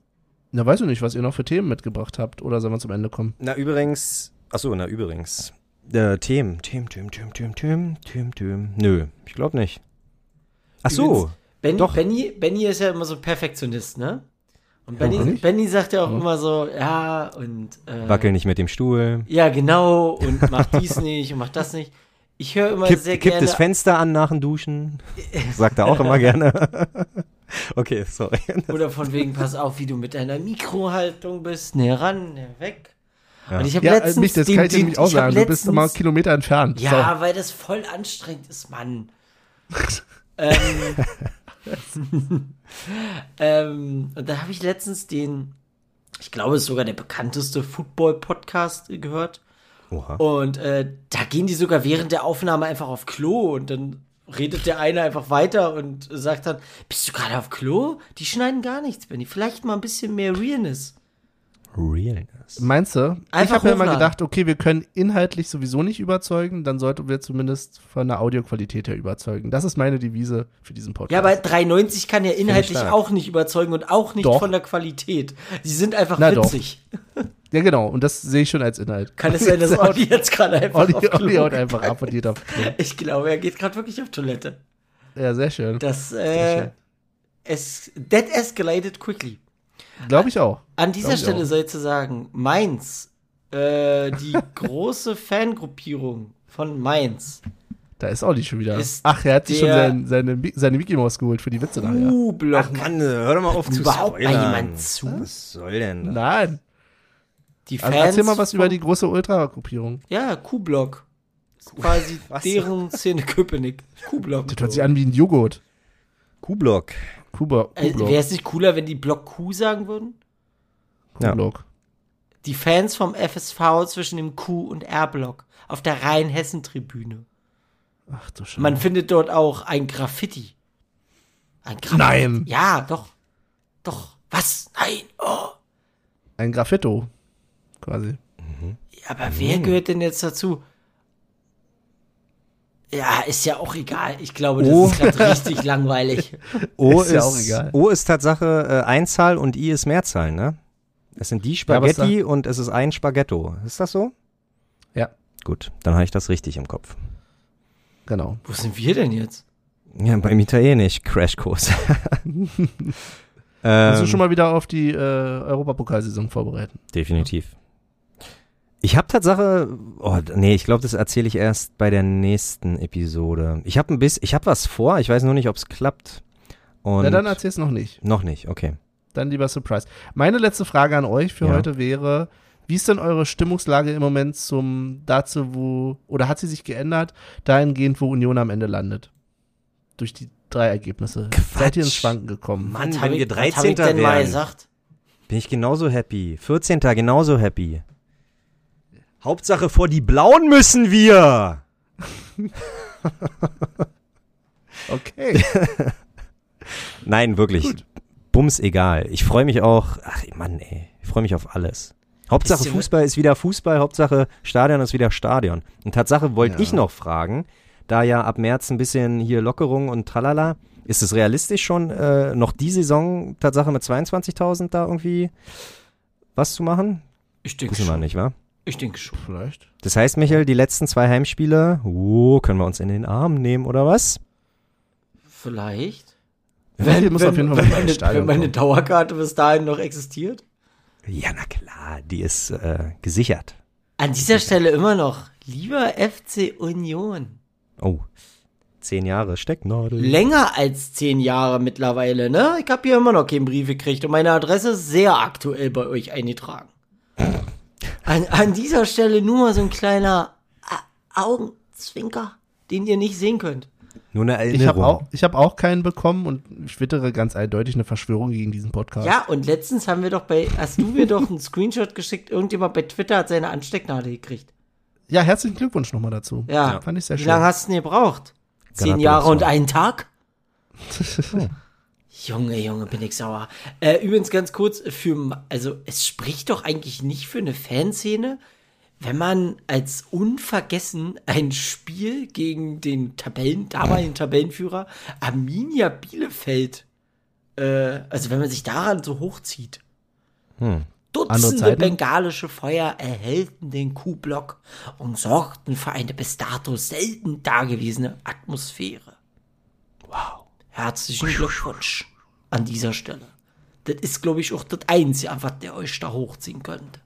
na, weiß ich nicht, was ihr noch für Themen mitgebracht habt. Oder sollen wir zum Ende kommen? Na, übrigens. Achso, na, übrigens. Äh, Themen. Themen, Themen, Themen, Themen, Themen, Themen, Themen. Nö, ich glaube nicht. Achso. Ben, doch. Benny, Benny ist ja immer so Perfektionist, ne? Und Benny, Benny sagt ja auch ja. immer so, ja, und. Äh, Wackel nicht mit dem Stuhl. Ja, genau, und mach dies [laughs] nicht und mach das nicht. Ich höre immer Kipp, sehr kipp gerne. das Fenster an nach dem Duschen. Sagt er auch immer [laughs] gerne. okay, sorry. Oder von wegen, pass auf, wie du mit deiner Mikrohaltung bist. Ne, ran, ne, weg. Ja. Und ich habe Ja, letztens mich, das den, kann ich dir den, nämlich auch sagen. Du bist letztens- mal Kilometer entfernt. Ja, weil das voll anstrengend ist, Mann. [laughs] ähm, [laughs] ähm, und da habe ich letztens den, ich glaube, es ist sogar der bekannteste Football-Podcast gehört. Oha. Und äh, da gehen die sogar während der Aufnahme einfach auf Klo und dann redet der eine einfach weiter und sagt dann, bist du gerade auf Klo? Die schneiden gar nichts, Benny. Vielleicht mal ein bisschen mehr Realness. Realness. Meinst du? ich Einfach habe ja immer gedacht, okay, wir können inhaltlich sowieso nicht überzeugen, dann sollten wir zumindest von der Audioqualität her überzeugen. Das ist meine Devise für diesen Podcast. Ja, aber 390 kann ja inhaltlich auch nicht überzeugen und auch nicht Doch. von der Qualität. Sie sind einfach Na doch. witzig. [laughs] ja, genau. Und das sehe ich schon als Inhalt. Kann es sein, dass [laughs] Olli jetzt gerade einfach Olli, auf Olli haut einfach ab und geht auf Klo. [laughs] Ich glaube, er geht gerade wirklich auf Toilette. Ja, sehr schön. Das, Sehr äh, schön. es, that escalated quickly. Glaube ich auch. An dieser Glaub Stelle sei zu sagen, Mainz, äh, die [laughs] große Fangruppierung von Mainz, Da ist Olli schon wieder. Ist Ach, er hat sich schon sein, seine, seine Mickey Maus geholt für die Witze nachher. U-Block. Ach Mann, hör doch mal auf zu Überhaupt mal spoilern. jemand zu? Was soll denn das? Nein. Die Also Fans erzähl mal was über die große Ultra-Gruppierung. Ja, Q-Block. quasi [laughs] Was? deren Szene Köpenick. Kuhblock. Das hört sich an wie ein Joghurt. Kuhblock. Kuba, Äh, Kuhblock. Wäre es nicht cooler, wenn die Block Q sagen würden? Ja. Kuhblock. Die Fans vom FSV zwischen dem Q- und R-Block auf der Rhein-Hessen-Tribüne. Ach du Scheiße. Man findet dort auch ein Graffiti. Ein Graffiti. Nein. Ja, doch. Doch. Was? Nein. Oh. Ein Graffito. Quasi. Aber wer gehört denn jetzt dazu? Ja, ist ja auch egal. Ich glaube, das Oh. ist gerade richtig langweilig. [laughs] O Ist ja auch egal. O ist Tatsache äh, Einzahl und I ist Mehrzahl, ne? Es sind die Spaghetti und es ist ein Spaghetto. Ist das so? Ja, Gut, dann habe ich das richtig im Kopf. genau. Wo sind wir denn jetzt? Ja, beim Italienisch Crashkurs. Musst [laughs] ähm, du schon mal wieder auf die äh, Europapokalsaison vorbereiten? Definitiv. Ich habe Tatsache, oh, nee, ich glaube, das erzähle ich erst bei der nächsten Episode. Ich habe ein bisschen, ich habe was vor, ich weiß nur nicht, ob es klappt. Und Na, dann erzähl's noch nicht. noch nicht, okay. Dann lieber Surprise. Meine letzte Frage an euch für Ja. heute wäre, wie ist denn eure Stimmungslage im Moment zum dazu, wo, oder hat sie sich geändert, dahingehend, wo Union am Ende landet? Durch die drei Ergebnisse. Seid ihr ins Schwanken gekommen? Mann, Was wenn hab wir ich- was hab 13. ich denn mal gesagt? Bin ich genauso happy. 14. genauso happy. Hauptsache vor die Blauen müssen wir. [laughs] Okay. [laughs] Nein, wirklich. Gut. Bums egal. Ich freue mich auch. Ach Mann, ey. Ich freue mich auf alles. Hauptsache Wisst ihr, Fußball ist wieder Fußball, Hauptsache Stadion ist wieder Stadion. Und Tatsache wollte Ja. ich noch fragen, da ja ab März ein bisschen hier Lockerung und tralala, ist es realistisch schon, äh, noch die Saison Tatsache mit 22.000 da irgendwie was zu machen? Ich denke schon. nicht, wa? Ich denke schon. Vielleicht. Das heißt, Michael, die letzten zwei Heimspiele, uh, können wir uns in den Arm nehmen, oder was? Vielleicht. Wenn, meine, Stadion wenn meine kommen. Dauerkarte bis dahin noch existiert. Ja, na klar, die ist äh, gesichert. An dieser Stelle immer noch. Lieber FC Union. Oh, zehn Jahre Stecknadel. Länger als zehn Jahre mittlerweile, ne? Ich habe hier immer noch keinen Brief gekriegt und meine Adresse ist sehr aktuell bei euch eingetragen. An, an dieser Stelle nur mal so ein kleiner A Augenzwinker, den ihr nicht sehen könnt. Nur eine Ich habe Erinnerung. auch, ich hab auch keinen bekommen und ich twittere ganz eindeutig eine Verschwörung gegen diesen Podcast. Ja, und letztens haben wir doch bei, hast du mir doch einen Screenshot geschickt, irgendjemand bei Twitter hat seine Anstecknadel gekriegt. Ja, herzlichen Glückwunsch nochmal dazu. Ja. Fand ich sehr Wie schön. lange hast du denn gebraucht? Zehn. Jahre und einen Tag? [laughs] Junge, Junge, bin ich sauer. Äh, übrigens ganz kurz, für, also es spricht doch eigentlich nicht für eine Fanszene, wenn man als unvergessen ein Spiel gegen den Tabellen, damaligen Tabellenführer Arminia Bielefeld, äh, also wenn man sich daran so hochzieht. Andere Dutzende bengalische Feuer erhellten den Kuhblock und sorgten für eine bis dato selten dagewesene Atmosphäre. Wow. Herzlichen Glückwunsch an dieser Stelle. Das ist, glaube ich, auch das Einzige, was ihr euch da hochziehen könnt.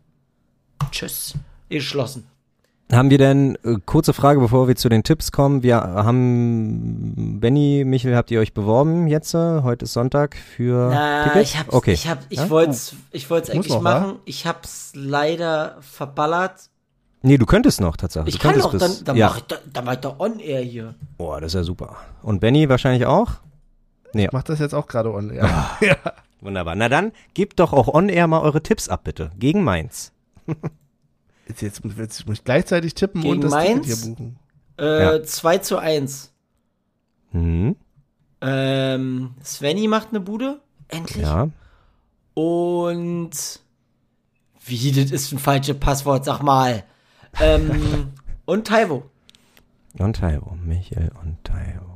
Tschüss. Geschlossen. Haben wir denn, äh, kurze Frage, bevor wir zu den Tipps kommen, wir haben, Benny, Michael, habt ihr euch beworben jetzt? äh, Heute ist Sonntag für Na, Tickets? ich hab's, okay. ich hab, ich Ja? wollt's, ich wollt's Muss eigentlich noch, machen. Ich hab's leider verballert. nee, du könntest noch tatsächlich. Ich du kann auch, dann, dann ja. mach ich, da- dann mach ich doch on air hier. Boah, das ist ja super. Und Benny wahrscheinlich auch? Ich mach das jetzt auch gerade on. Ja. [laughs] ja. Wunderbar. Na dann, gebt doch auch on-air mal eure Tipps ab, bitte. Gegen Mainz. [laughs] Jetzt, jetzt, jetzt muss ich gleichzeitig tippen Gegen und das Mainz? Ticket hier buchen. Äh, Ja. 2 zu 1. Hm, Ähm, Svenny macht eine Bude. Endlich. ja. Und wie, das ist ein falsches Passwort, sag mal. Ähm, [laughs] und Taiwo. Und Taiwo. Michael und Taiwo.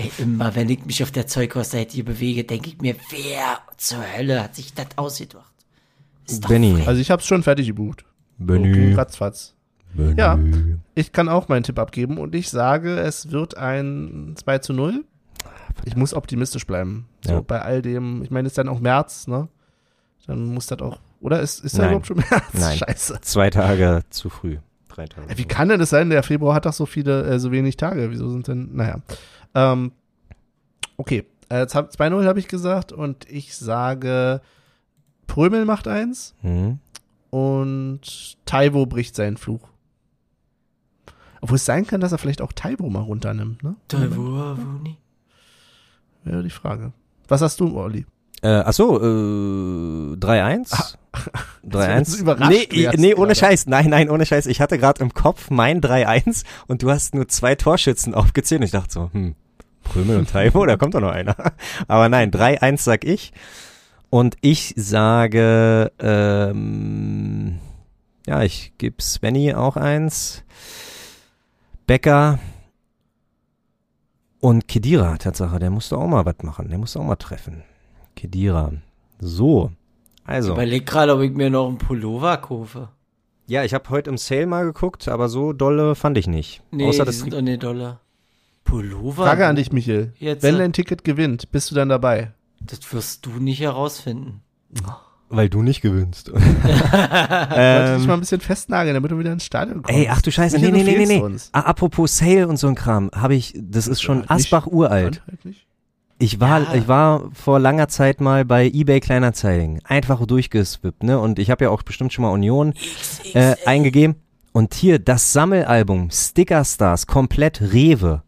Ey, immer wenn ich mich auf der Zeughausseite hier bewege, denke ich mir, wer zur Hölle hat sich das ausgedacht? Ist doch Benny. frech. Also ich hab's schon fertig gebucht. Benny. Okay, ratzfatz. Benny. Ja. Ich kann auch meinen Tipp abgeben und ich sage, es wird ein 2 zu 0. Ich muss optimistisch bleiben. So Ja. bei all dem, ich meine, es ist dann auch März, ne? Dann muss das auch, oder? Ist, ist da Nein. überhaupt schon März? Nein. Scheiße. Zwei Tage zu früh. Drei Tage. Ey, Wie kann denn das sein? Der Februar hat doch so viele, äh, so wenig Tage. Wieso sind denn, naja. Ähm, okay, äh, 2-0 habe ich gesagt und ich sage, Prömel macht eins Hm. und Taiwo bricht seinen Fluch. Obwohl es sein kann, dass er vielleicht auch Taibo mal runternimmt, ne? Taiwo, Wuni. Wäre die Frage. Was hast du, Olli? Äh, achso, äh, 3-1? 3-1? so überrascht Nee, wärst nee, ohne gerade. Scheiß. Nein, nein, ohne Scheiß. Ich hatte gerade im Kopf mein 3-1 und du hast nur zwei Torschützen aufgezählt. Und ich dachte so, hm, Prömel und Taibo, da kommt doch noch einer. [laughs] Aber nein, 3-1 sag ich. Und ich sage, ähm, ja, ich gebe Svenny auch eins. Becker und Kedira, Tatsache, der musste auch mal was machen. Der musste auch mal treffen. Kedira. So. Ich Also. überleg gerade, ob ich mir noch einen Pullover kaufe. Ja, ich habe heute im Sale mal geguckt, aber so dolle fand ich nicht. Nee, Außer die das sind doch nicht Dollar. Pullover? Frage an dich, Michael. Jetzt, Wenn äh, dein Ticket gewinnt, bist du dann dabei? Das wirst du nicht herausfinden. weil du nicht gewinnst. [laughs] Wollte dich mal ähm, ein bisschen festnageln, damit du wieder ins Stadion kommst. ey, ach du Scheiße, nee, Michael, nee, nee, nee, nee. uns. Apropos Sale und so ein Kram, habe ich, das ist schon Ja, nicht. Asbach uralt. Halt nicht. Ich war, Ja. ich war vor langer Zeit mal bei eBay Kleinanzeigen, einfach durchgeswippt, ne? Und ich habe ja auch bestimmt schon mal Union äh, eingegeben. Und hier das Sammelalbum Sticker Stars komplett Rewe.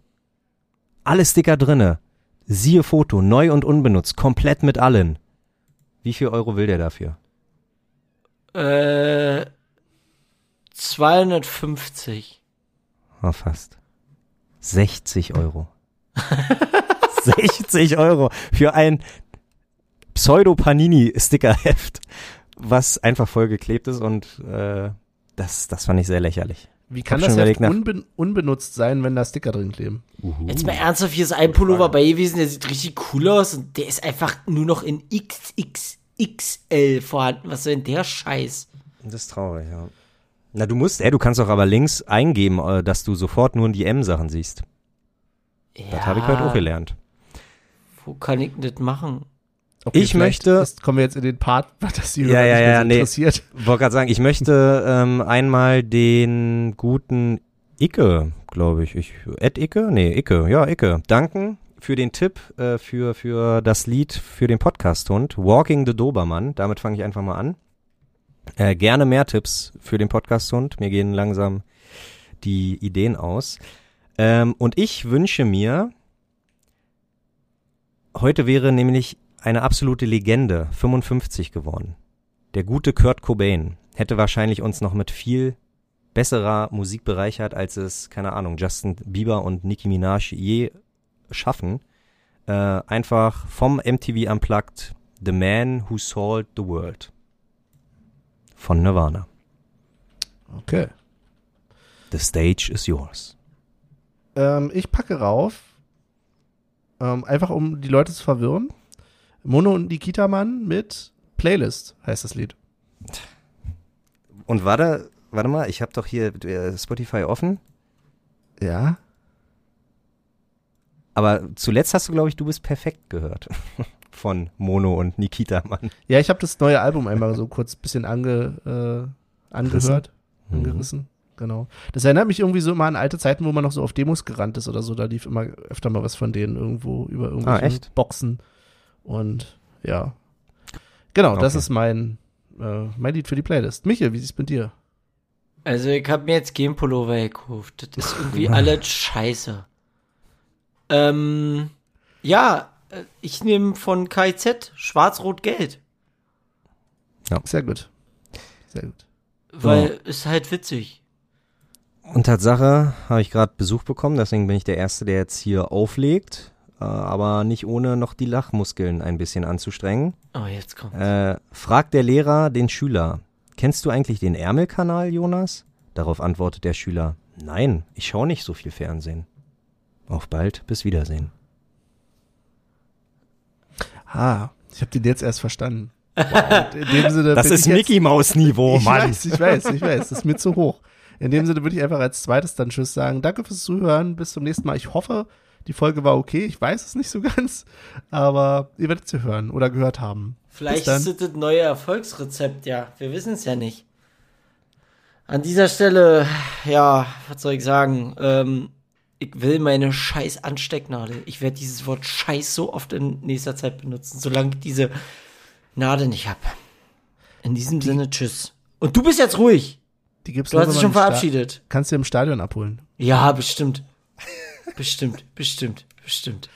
Alle Sticker drinne. Siehe Foto, neu und unbenutzt, komplett mit allen. Wie viel Euro will der dafür? Äh, 250. Ah, fast. 60 Euro. [laughs] 60 Euro für ein Pseudo-Panini-Stickerheft, was einfach vollgeklebt ist und äh, das, das fand ich sehr lächerlich. Wie kann das Heft unben unbenutzt sein, wenn da Sticker drin kleben? Jetzt mal ernsthaft, hier ist ein Pullover bei gewesen, der sieht richtig cool aus und der ist einfach nur noch in XXXL vorhanden. Was soll denn der Scheiß? Das ist traurig, ja. Na, du musst, ey, du kannst doch aber links eingeben, äh, dass du sofort nur die M-Sachen siehst. Das habe ich heute auch gelernt. Wo kann ich das machen? Ich vielleicht möchte- ist, kommen wir jetzt in den Part, [laughs] dass die Ja, ja, ja, so nee. interessiert. Wollte gerade sagen, ich möchte ähm, einmal den guten Icke, glaube ich. ich. Ed Icke? Nee, Icke, ja, Icke. Danken für den Tipp, äh, für, für das Lied für den Podcast-Hund. Walking the Dobermann. Damit fange ich einfach mal an. Äh, gerne mehr Tipps für den Podcast-Hund. Mir gehen langsam die Ideen aus. Ähm, und ich wünsche mir, heute wäre nämlich eine absolute Legende, 55 geworden. Der gute Kurt Cobain hätte wahrscheinlich uns noch mit viel besserer Musik bereichert, als es, keine Ahnung, Justin Bieber und Nicki Minaj je schaffen. Äh, einfach vom MTV Unplugged The Man Who Sold the World von Nirvana. Okay. The stage is yours. Ähm, ich packe rauf, ähm, einfach um die Leute zu verwirren. Mono und Nikita Mann mit Playlist heißt das Lied. Und warte, warte mal, ich habe doch hier äh, Spotify offen. Ja. Aber zuletzt hast du, glaube ich, du bist perfekt gehört. [laughs] Von Mono und Nikita Mann. Ja, ich habe das neue Album einmal so kurz bisschen ange, äh, angehört, Mhm. Genau. Das erinnert mich irgendwie so immer an alte Zeiten, wo man noch so auf Demos gerannt ist oder so. Da lief immer öfter mal was von denen irgendwo über irgendwelche Ah, echt? Boxen. Und ja. Genau, das Okay. ist mein, äh, mein Lied für die Playlist. Michael, wie sieht's mit dir? Also ich habe mir jetzt kein Pullover gekauft. Das ist irgendwie alles scheiße. Ähm, ja, äh, ich nehme von KIZ Schwarz-Rot-Gelb. Sehr gut. Sehr gut. Weil ist halt witzig. Und Tatsache habe ich gerade Besuch bekommen, deswegen bin ich der Erste, der jetzt hier auflegt. Äh, aber nicht ohne noch die Lachmuskeln ein bisschen anzustrengen. Oh, jetzt kommt. Äh, fragt der Lehrer den Schüler, kennst du eigentlich den Ärmelkanal, Jonas? Darauf antwortet der Schüler, nein, ich schaue nicht so viel Fernsehen. Auf bald, bis Wiedersehen. Ah, ich habe den jetzt erst verstanden. [laughs] Wow. In dem Sinne Das ist ich Mickey Maus Niveau, Ich Mann. weiß, ich weiß, ich weiß. Das ist mir zu hoch. In dem Sinne würde ich einfach als zweites dann Tschüss sagen. Danke fürs Zuhören. Bis zum nächsten Mal. Ich hoffe, die Folge war okay. Ich weiß es nicht so [laughs] ganz. Aber ihr werdet sie hören oder gehört haben. Vielleicht ist das neue Erfolgsrezept, ja. Wir wissen es ja nicht. An dieser Stelle, ja, was soll ich sagen? Ähm, ich will meine scheiß Anstecknadel. Ich werde dieses Wort scheiß so oft in nächster Zeit benutzen, solange ich diese Nadel nicht hab. In diesem Sinne, tschüss. Und du bist jetzt ruhig. Die gibt's Du hast dich schon im Sta- verabschiedet. Kannst du im Stadion abholen. Ja, bestimmt. bestimmt, bestimmt, bestimmt.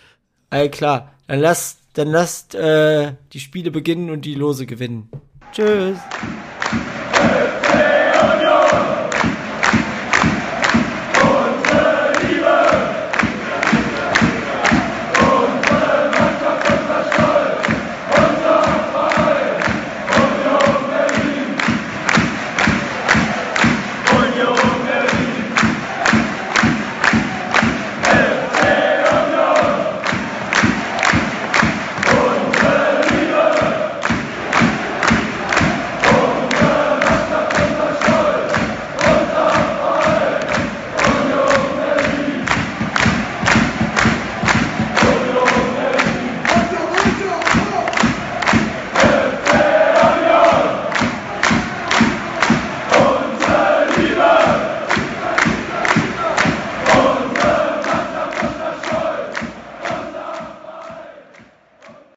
All klar. Dann lasst, dann lasst äh, die Spiele beginnen und die Lose gewinnen. Tschüss.